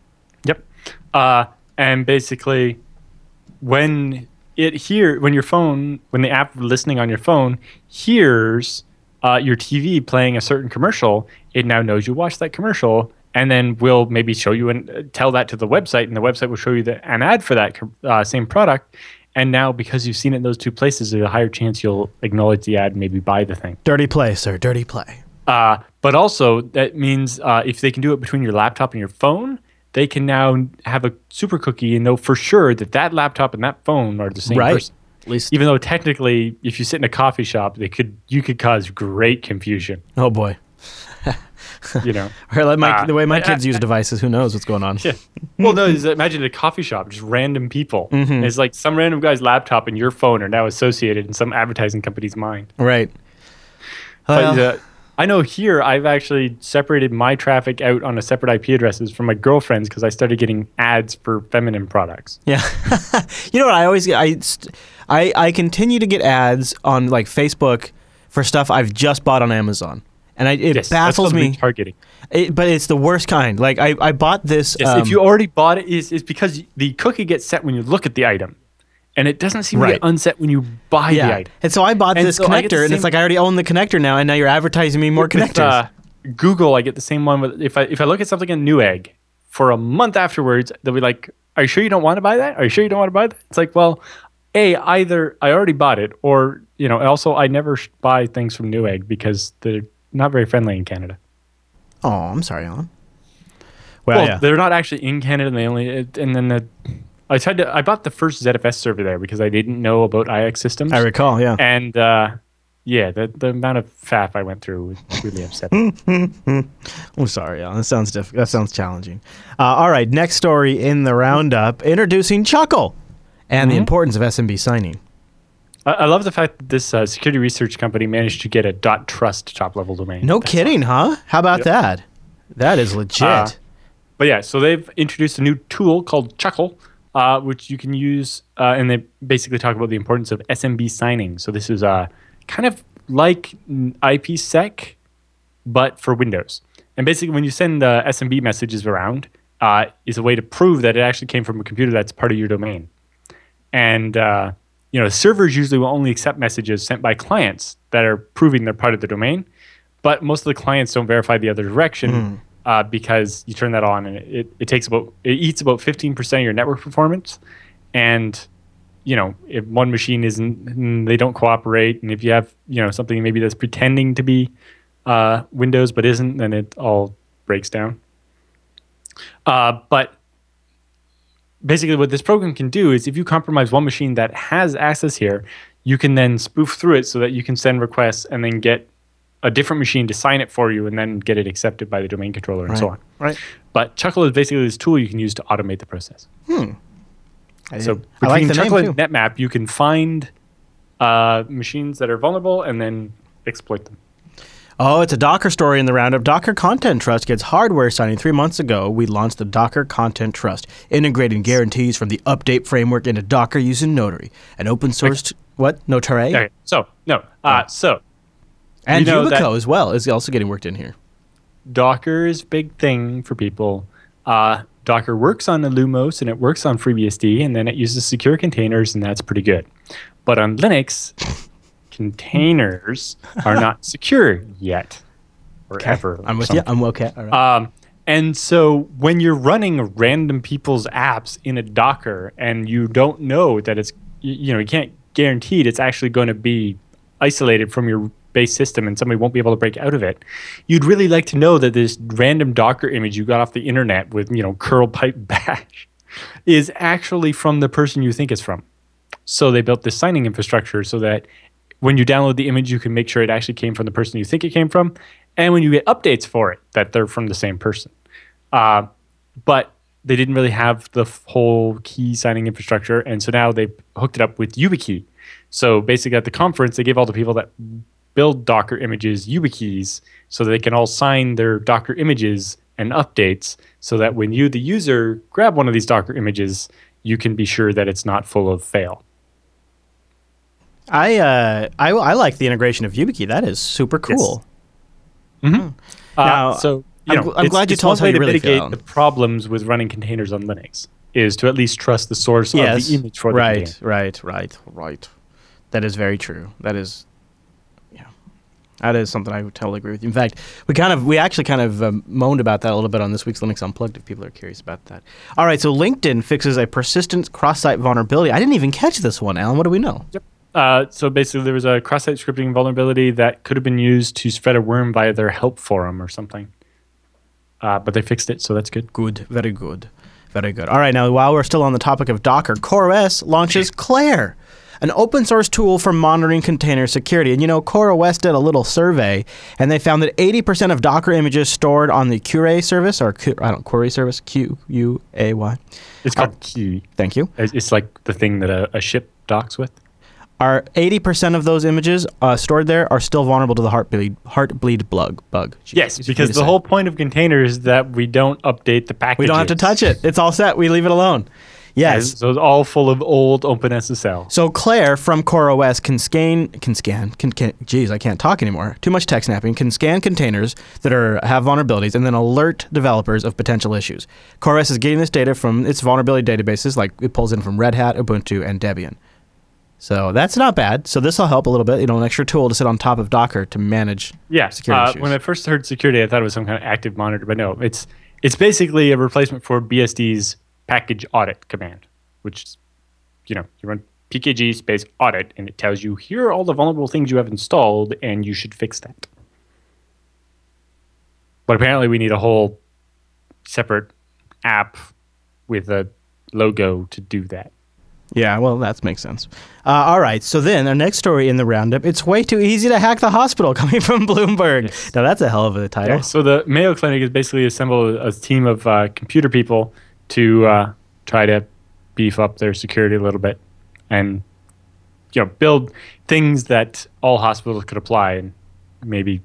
Yep. Uh, and basically, when it hear when your phone when the app listening on your phone hears uh, your TV playing a certain commercial, it now knows you watched that commercial, and then will maybe show you and uh, tell that to the website, and the website will show you the, an ad for that uh, same product. And now, because you've seen it in those two places, there's a higher chance you'll acknowledge the ad, and maybe buy the thing. Dirty play, sir. Dirty play. Uh, but also, that means uh, if they can do it between your laptop and your phone, they can now have a super cookie and know for sure that that laptop and that phone are the same Right. person. At least. Even though technically, if you sit in a coffee shop, they could you could cause great confusion. Oh boy. You know. [LAUGHS] Or like my, Uh, the way my uh, kids [LAUGHS] use devices, who knows what's going on? Yeah. Well, no, imagine a coffee shop, just random people. Mm-hmm. It's like some random guy's laptop and your phone are now associated in some advertising company's mind. Right. But Well, uh, I know here I've actually separated my traffic out on a separate IP addresses from my girlfriend's because I started getting ads for feminine products. yeah. [LAUGHS] you know what? I always get. I, st- I I continue to get ads on like Facebook for stuff I've just bought on Amazon, and I, it Yes, baffles me. retargeting. It, but it's the worst kind. Like I, I bought this. Yes, um, if you already bought it, is it's because the cookie gets set when you look at the item, and it doesn't seem to Right. get unset when you buy the yeah, item. and so I bought And this so I get the connector, and it's like I already own the connector now, and now you're advertising me more With, connectors. uh, Google, I get the same one. With, if I if I look at something in Newegg for a month afterwards, they'll be like, "Are you sure you don't want to buy that? Are you sure you don't want to buy that?" It's like, well, a either I already bought it, or you know, also I never buy things from Newegg because they're not very friendly in Canada. oh, I'm sorry, Allan. Well, well, yeah. they're not actually in Canada. And they only and then the. I tried to. I bought the first ZFS server there because I didn't know about iXsystems. I recall. Yeah. And uh, yeah, the the amount of faff I went through was really upsetting. [LAUGHS] I'm sorry, Allan. That sounds diff- That sounds challenging. Uh, all right, next story in the roundup: introducing Chuckle and the Mm-hmm. importance of SMB signing. I, I love the fact that this uh, security research company managed to get a dot .trust top level domain. No kidding, huh? How about that? That is legit. Uh, But yeah, so they've introduced a new tool called Chuckle, uh, which you can use, uh, and they basically talk about the importance of SMB signing. So this is uh, kind of like mm, IPsec, but for Windows. And basically, when you send uh, SMB messages around, uh, is a way to prove that it actually came from a computer that's part of your domain. And uh, you know, servers usually will only accept messages sent by clients that are proving they're part of the domain. But most of the clients don't verify the other direction uh, because you turn that on and it, it, takes about it eats about fifteen percent of your network performance. And you know, if one machine isn't, they don't cooperate, and if you have you know something maybe that's pretending to be uh, Windows but isn't, then it all breaks down. Uh, but basically what this program can do is if you compromise one machine that has access here you can then spoof through it so that you can send requests and then get a different machine to sign it for you and then get it accepted by the domain controller and so on Right. but chuckle is basically this tool you can use to automate the process I so between I like the chuckle and netmap you can find uh, machines that are vulnerable and then exploit them Oh, it's a Docker story in the roundup. Docker Content Trust gets hardware signing. Three months ago, we launched the Docker Content Trust, integrating guarantees from the update framework into Docker using Notary, an open source. T- what? Notary? okay so no uh, so and we know Yubico as well is also getting worked in here. Docker is a big thing for people. Uh, Docker works on Illumos and it works on FreeBSD, and then it uses secure containers, and that's pretty good. But on Linux, [LAUGHS] containers are not [LAUGHS] secure yet, or ever. I'm with you. I'm okay. All right. Um, and so when you're running random people's apps in a Docker and you don't know that it's, you, you know, you can't guarantee it's actually going to be isolated from your base system and somebody won't be able to break out of it, you'd really like to know that this random Docker image you got off the internet with, you know, curl pipe [LAUGHS] bash is actually from the person you think it's from. So they built this signing infrastructure so that when you download the image, you can make sure it actually came from the person you think it came from, and when you get updates for it, that they're from the same person. Uh, but they didn't really have the whole key signing infrastructure, and so now they hooked it up with YubiKey. So basically, at the conference, they gave all the people that build Docker images YubiKeys so that they can all sign their Docker images and updates, so that when you, the user, grab one of these Docker images, you can be sure that it's not full of fail. I, uh, I I like the integration of YubiKey. That is super cool. Uh, Now, so you I'm know, gl- I'm glad you told one us how you to really mitigate feel. the problems with running containers on Linux is to at least trust the source of the image for the right, container. right, right, right. That is very true. That is, yeah, that is something I would totally agree with. you. In fact, we kind of, we actually kind of um, moaned about that a little bit on this week's Linux Unplugged. If people are curious about that. All right, so LinkedIn fixes a persistent cross-site vulnerability. I didn't even catch this one, Allan. What do we know? Uh, so basically, there was a cross-site scripting vulnerability that could have been used to spread a worm via their help forum or something. Uh, but they fixed it, so that's good. Good, very good, very good. All right, now while we're still on the topic of Docker, CoreOS launches Clair, an open source tool for monitoring container security. And you know, CoreOS did a little survey, and they found that 80% of Docker images stored on the Cure service, or I don't Query service, Q U A Y. It's called Quay. Thank you. It's, like the thing that a, a ship docks with. Are 80% of those images uh, stored there are still vulnerable to the heartbleed heartbleed bug bug? Yes, easy for me because the say. whole point of containers is that we don't update the package. We don't have to touch it. It's all set. We leave it alone. Yes. So it's all full of old OpenSSL. So Clair from CoreOS can scan, can scan, can, can geez, I can't talk anymore. Too much tech snapping. Can scan containers that are have vulnerabilities and then alert developers of potential issues. CoreOS is getting this data from its vulnerability databases, like it pulls in from Red Hat, Ubuntu, and Debian. So that's not bad. So this will help a little bit. You know, an extra tool to sit on top of Docker to manage Yeah. security uh, issues. when I first heard security, I thought it was some kind of active monitor, but no, it's it's basically a replacement for BSD's package audit command, which is, you know, you run pkg space audit, and it tells you here are all the vulnerable things you have installed, and you should fix that. But apparently, we need a whole separate app with a logo to do that. Yeah, well, that makes sense. Uh, all right, so then our next story in the roundup it's way too easy to hack the hospital [LAUGHS] coming from Bloomberg. Now, that's a hell of a title. Yeah, so the Mayo Clinic has basically assembled a team of uh, computer people to uh, try to beef up their security a little bit, and you know, build things that all hospitals could apply, and maybe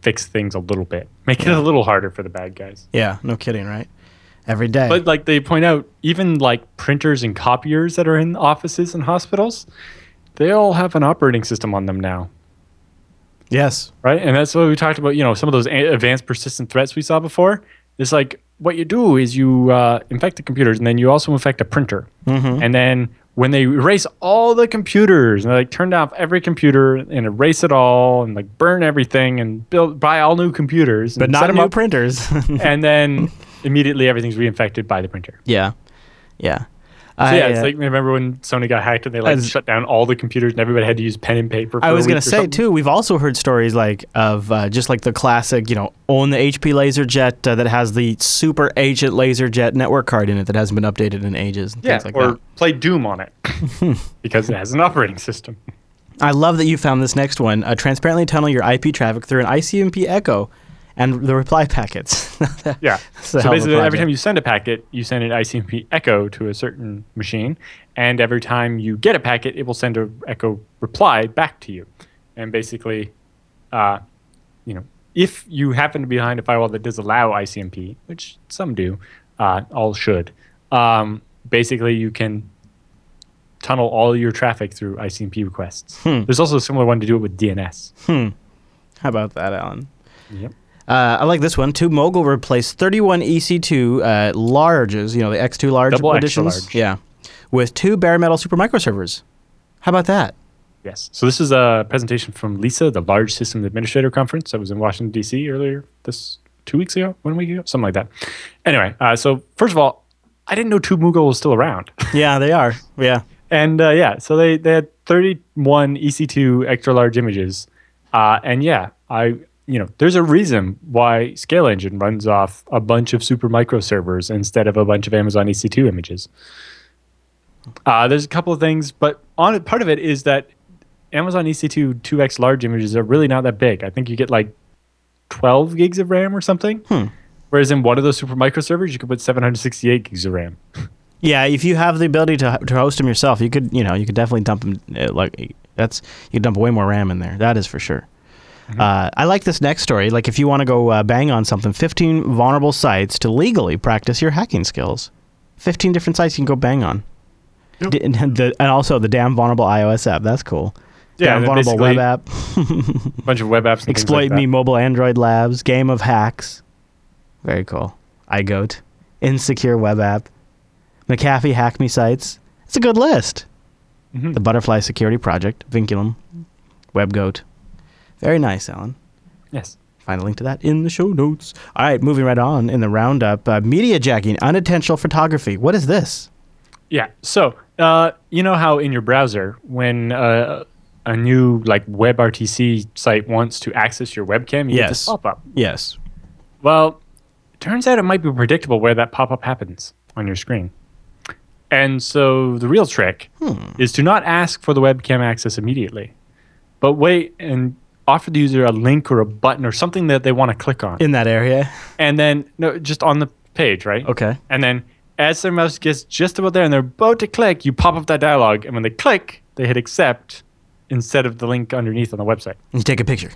fix things a little bit, make it a little harder for the bad guys. Yeah, no kidding, right? Every day. But like they point out, even like printers and copiers that are in offices and hospitals, they all have an operating system on them now. yes. right? And that's what we talked about. You know, some of those advanced persistent threats we saw before. It's like what you do is you uh, infect the computers, and then you also infect a printer. Mm-hmm. And then when they erase all the computers, and they like turn off every computer and erase it all, and like burn everything and build buy all new computers, But and not new up, printers. [LAUGHS] and then [LAUGHS] immediately everything's reinfected by the printer. yeah. Yeah. So I, yeah, it's uh, like remember when Sony got hacked and they like As- shut down all the computers and everybody had to use pen and paper. For I was gonna say something? too. We've also heard stories like of uh, just like the classic, you know, own the HP LaserJet uh, that has the super agent LaserJet network card in it that hasn't been updated in ages. And Yeah, things like or that. play Doom on it [LAUGHS] because it has an operating system. I love that you found this next one. Uh, transparently tunnel your IP traffic through an ICMP echo and the reply packets. [LAUGHS] Yeah. [LAUGHS] So hell of a basically, every time you send a packet, you send an ICMP echo to a certain machine, and every time you get a packet, it will send a echo reply back to you. And basically, uh, you know, if you happen to be behind a firewall that does allow ICMP, which some do, uh, all should, um, basically you can tunnel all your traffic through ICMP requests. Hmm. There's also a similar one to do it with DNS. How about that, Allan? Yep. Uh, I like this one. TubeMogul replaced 31 EC2 uh, larges, you know, the X2 large Double editions. large. Yeah. With two bare metal Supermicro servers. How about that? Yes. So this is a presentation from LISA, the Large System Administrator Conference that was in Washington D.C. earlier this two weeks ago, one week ago, something like that. Anyway, uh, so first of all, I didn't know TubeMogul was still around, [LAUGHS] Yeah, they are. Yeah. and uh, yeah, so they they had 31 EC2 extra large images, uh, and yeah, I you know there's a reason why ScaleEngine runs off a bunch of Supermicro servers instead of a bunch of Amazon EC2 images. Uh, there's a couple of things, but on it, part of it is that Amazon E EC2 2x large images are really not that big. I think you get like 12 gigs of RAM or something. Whereas in one of those Supermicro servers, you could put 768 gigs of RAM. Yeah, if you have the ability to, to host them yourself, you could, you know, you could definitely dump them. Uh, like that's you could dump way more RAM in there. That is for sure. Uh, I like this next story. Like, if you want to go uh, bang on something, 15 vulnerable sites to legally practice your hacking skills. 15 different sites you can go bang on. D- and, the, and also the damn vulnerable iOS app. That's cool. Yeah, damn vulnerable web app. A bunch of web apps. Exploit like Me. Mobile Android Labs, Game of Hacks. Very cool. iGoat, Insecure Web App, McAfee Hack Me Sites. It's a good list. Mhm. The Butterfly Security Project, Vinculum, WebGoat. Very nice, Allan. Yes. Find a link to that in the show notes. All right, moving right on in the roundup. Uh, media jacking, unintentional photography. What is this? Yeah. So, uh, you know how in your browser, when uh, a new like WebRTC site wants to access your webcam, you get this Yes. pop up. Yes. Well, it turns out it might be predictable where that pop up happens on your screen. And so the real trick is to not ask for the webcam access immediately, but wait and offer the user a link or a button or something that they want to click on. In that area. and then, no, just on the page, right? Okay. And then as their mouse gets just about there and they're about to click, you pop up that dialog. And when they click, they hit accept instead of the link underneath on the website. And you take a picture.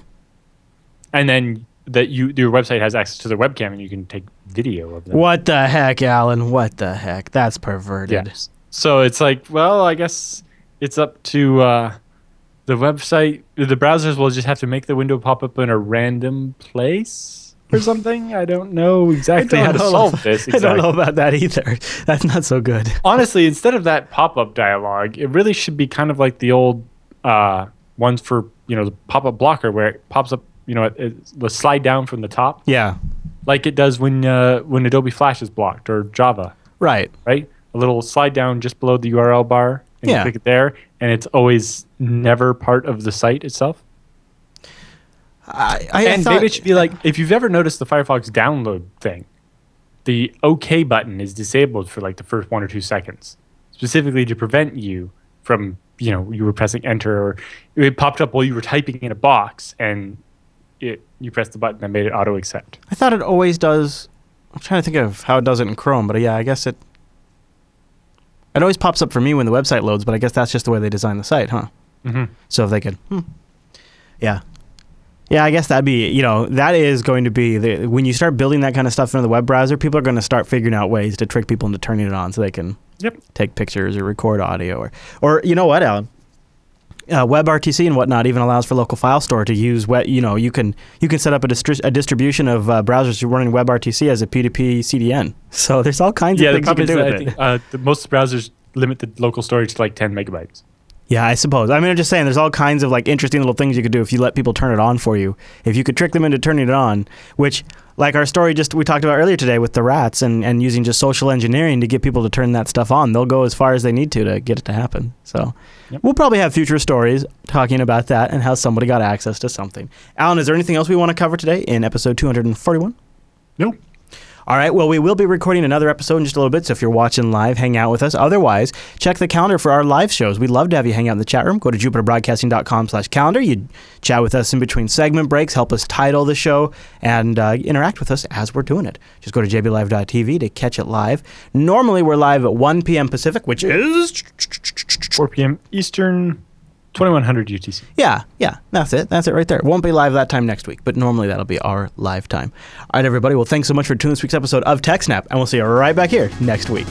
And then that you your website has access to their webcam and you can take video of them. What the heck, Allan? What the heck? That's perverted. Yes. So it's like, well, I guess it's up to uh, the website. The browsers will just have to make the window pop up in a random place or something. I don't know exactly how to know. solve this. [LAUGHS] I don't know about that either. [LAUGHS] That's not so good. Honestly, instead of that pop-up dialogue, it really should be kind of like the old uh, ones for you know the pop-up blocker, where it pops up. You know, it, it, the slide down from the top, Yeah. like it does when uh, when Adobe Flash is blocked or Java. Right. right? A little slide down just below the URL bar, and Yeah. you click it there, and it's always never part of the site itself. I, I, I and thought, maybe it should be like if you've ever noticed the Firefox download thing, the OK button is disabled for like the first one or two seconds, specifically to prevent you from you know you were pressing enter or it popped up while you were typing in a box and it you pressed the button that made it auto accept. I thought it always does. I'm trying to think of how it does it in Chrome, but yeah, I guess it. It always pops up for me when the website loads, but I guess that's just the way they design the site, huh? Mhm. So if they could, hmm. yeah, yeah, I guess that'd be you know that is going to be the, when you start building that kind of stuff into the web browser, people are going to start figuring out ways to trick people into turning it on so they can Yep. take pictures or record audio or or you know what, Allan. Uh, WebRTC and whatnot even allows for local file store to use. Web, you know, you can you can set up a, distri- a distribution of uh, browsers running WebRTC as a P2P CDN. So there's all kinds Yeah, of things you can do that with I it. think uh, the, most browsers limit the local storage to like 10 megabytes. Yeah, I suppose. I mean, I'm just saying, there's all kinds of like interesting little things you could do if you let people turn it on for you. If you could trick them into turning it on, which, like our story just we talked about earlier today with the rats and, and using just social engineering to get people to turn that stuff on, they'll go as far as they need to to get it to happen. So we'll probably have future stories talking about that and how somebody got access to something. Allan, is there anything else we want to cover today in episode 241? No. All right. Well, we will be recording another episode in just a little bit. So if you're watching live, hang out with us. Otherwise, check the calendar for our live shows. We'd love to have you hang out in the chat room. Go to jupiterbroadcasting.com slash calendar. You chat with us in between segment breaks, help us title the show, and uh, interact with us as we're doing it. Just go to jblive.tv to catch it live. Normally, we're live at 1 p.m. Pacific, which is 4 p.m. Eastern, 2100 UTC. Yeah, yeah, that's it. That's it right there. Won't be live that time next week, but normally that'll be our live time. All right, everybody. Well, thanks so much for tuning this week's episode of TechSnap, and we'll see you right back here next week.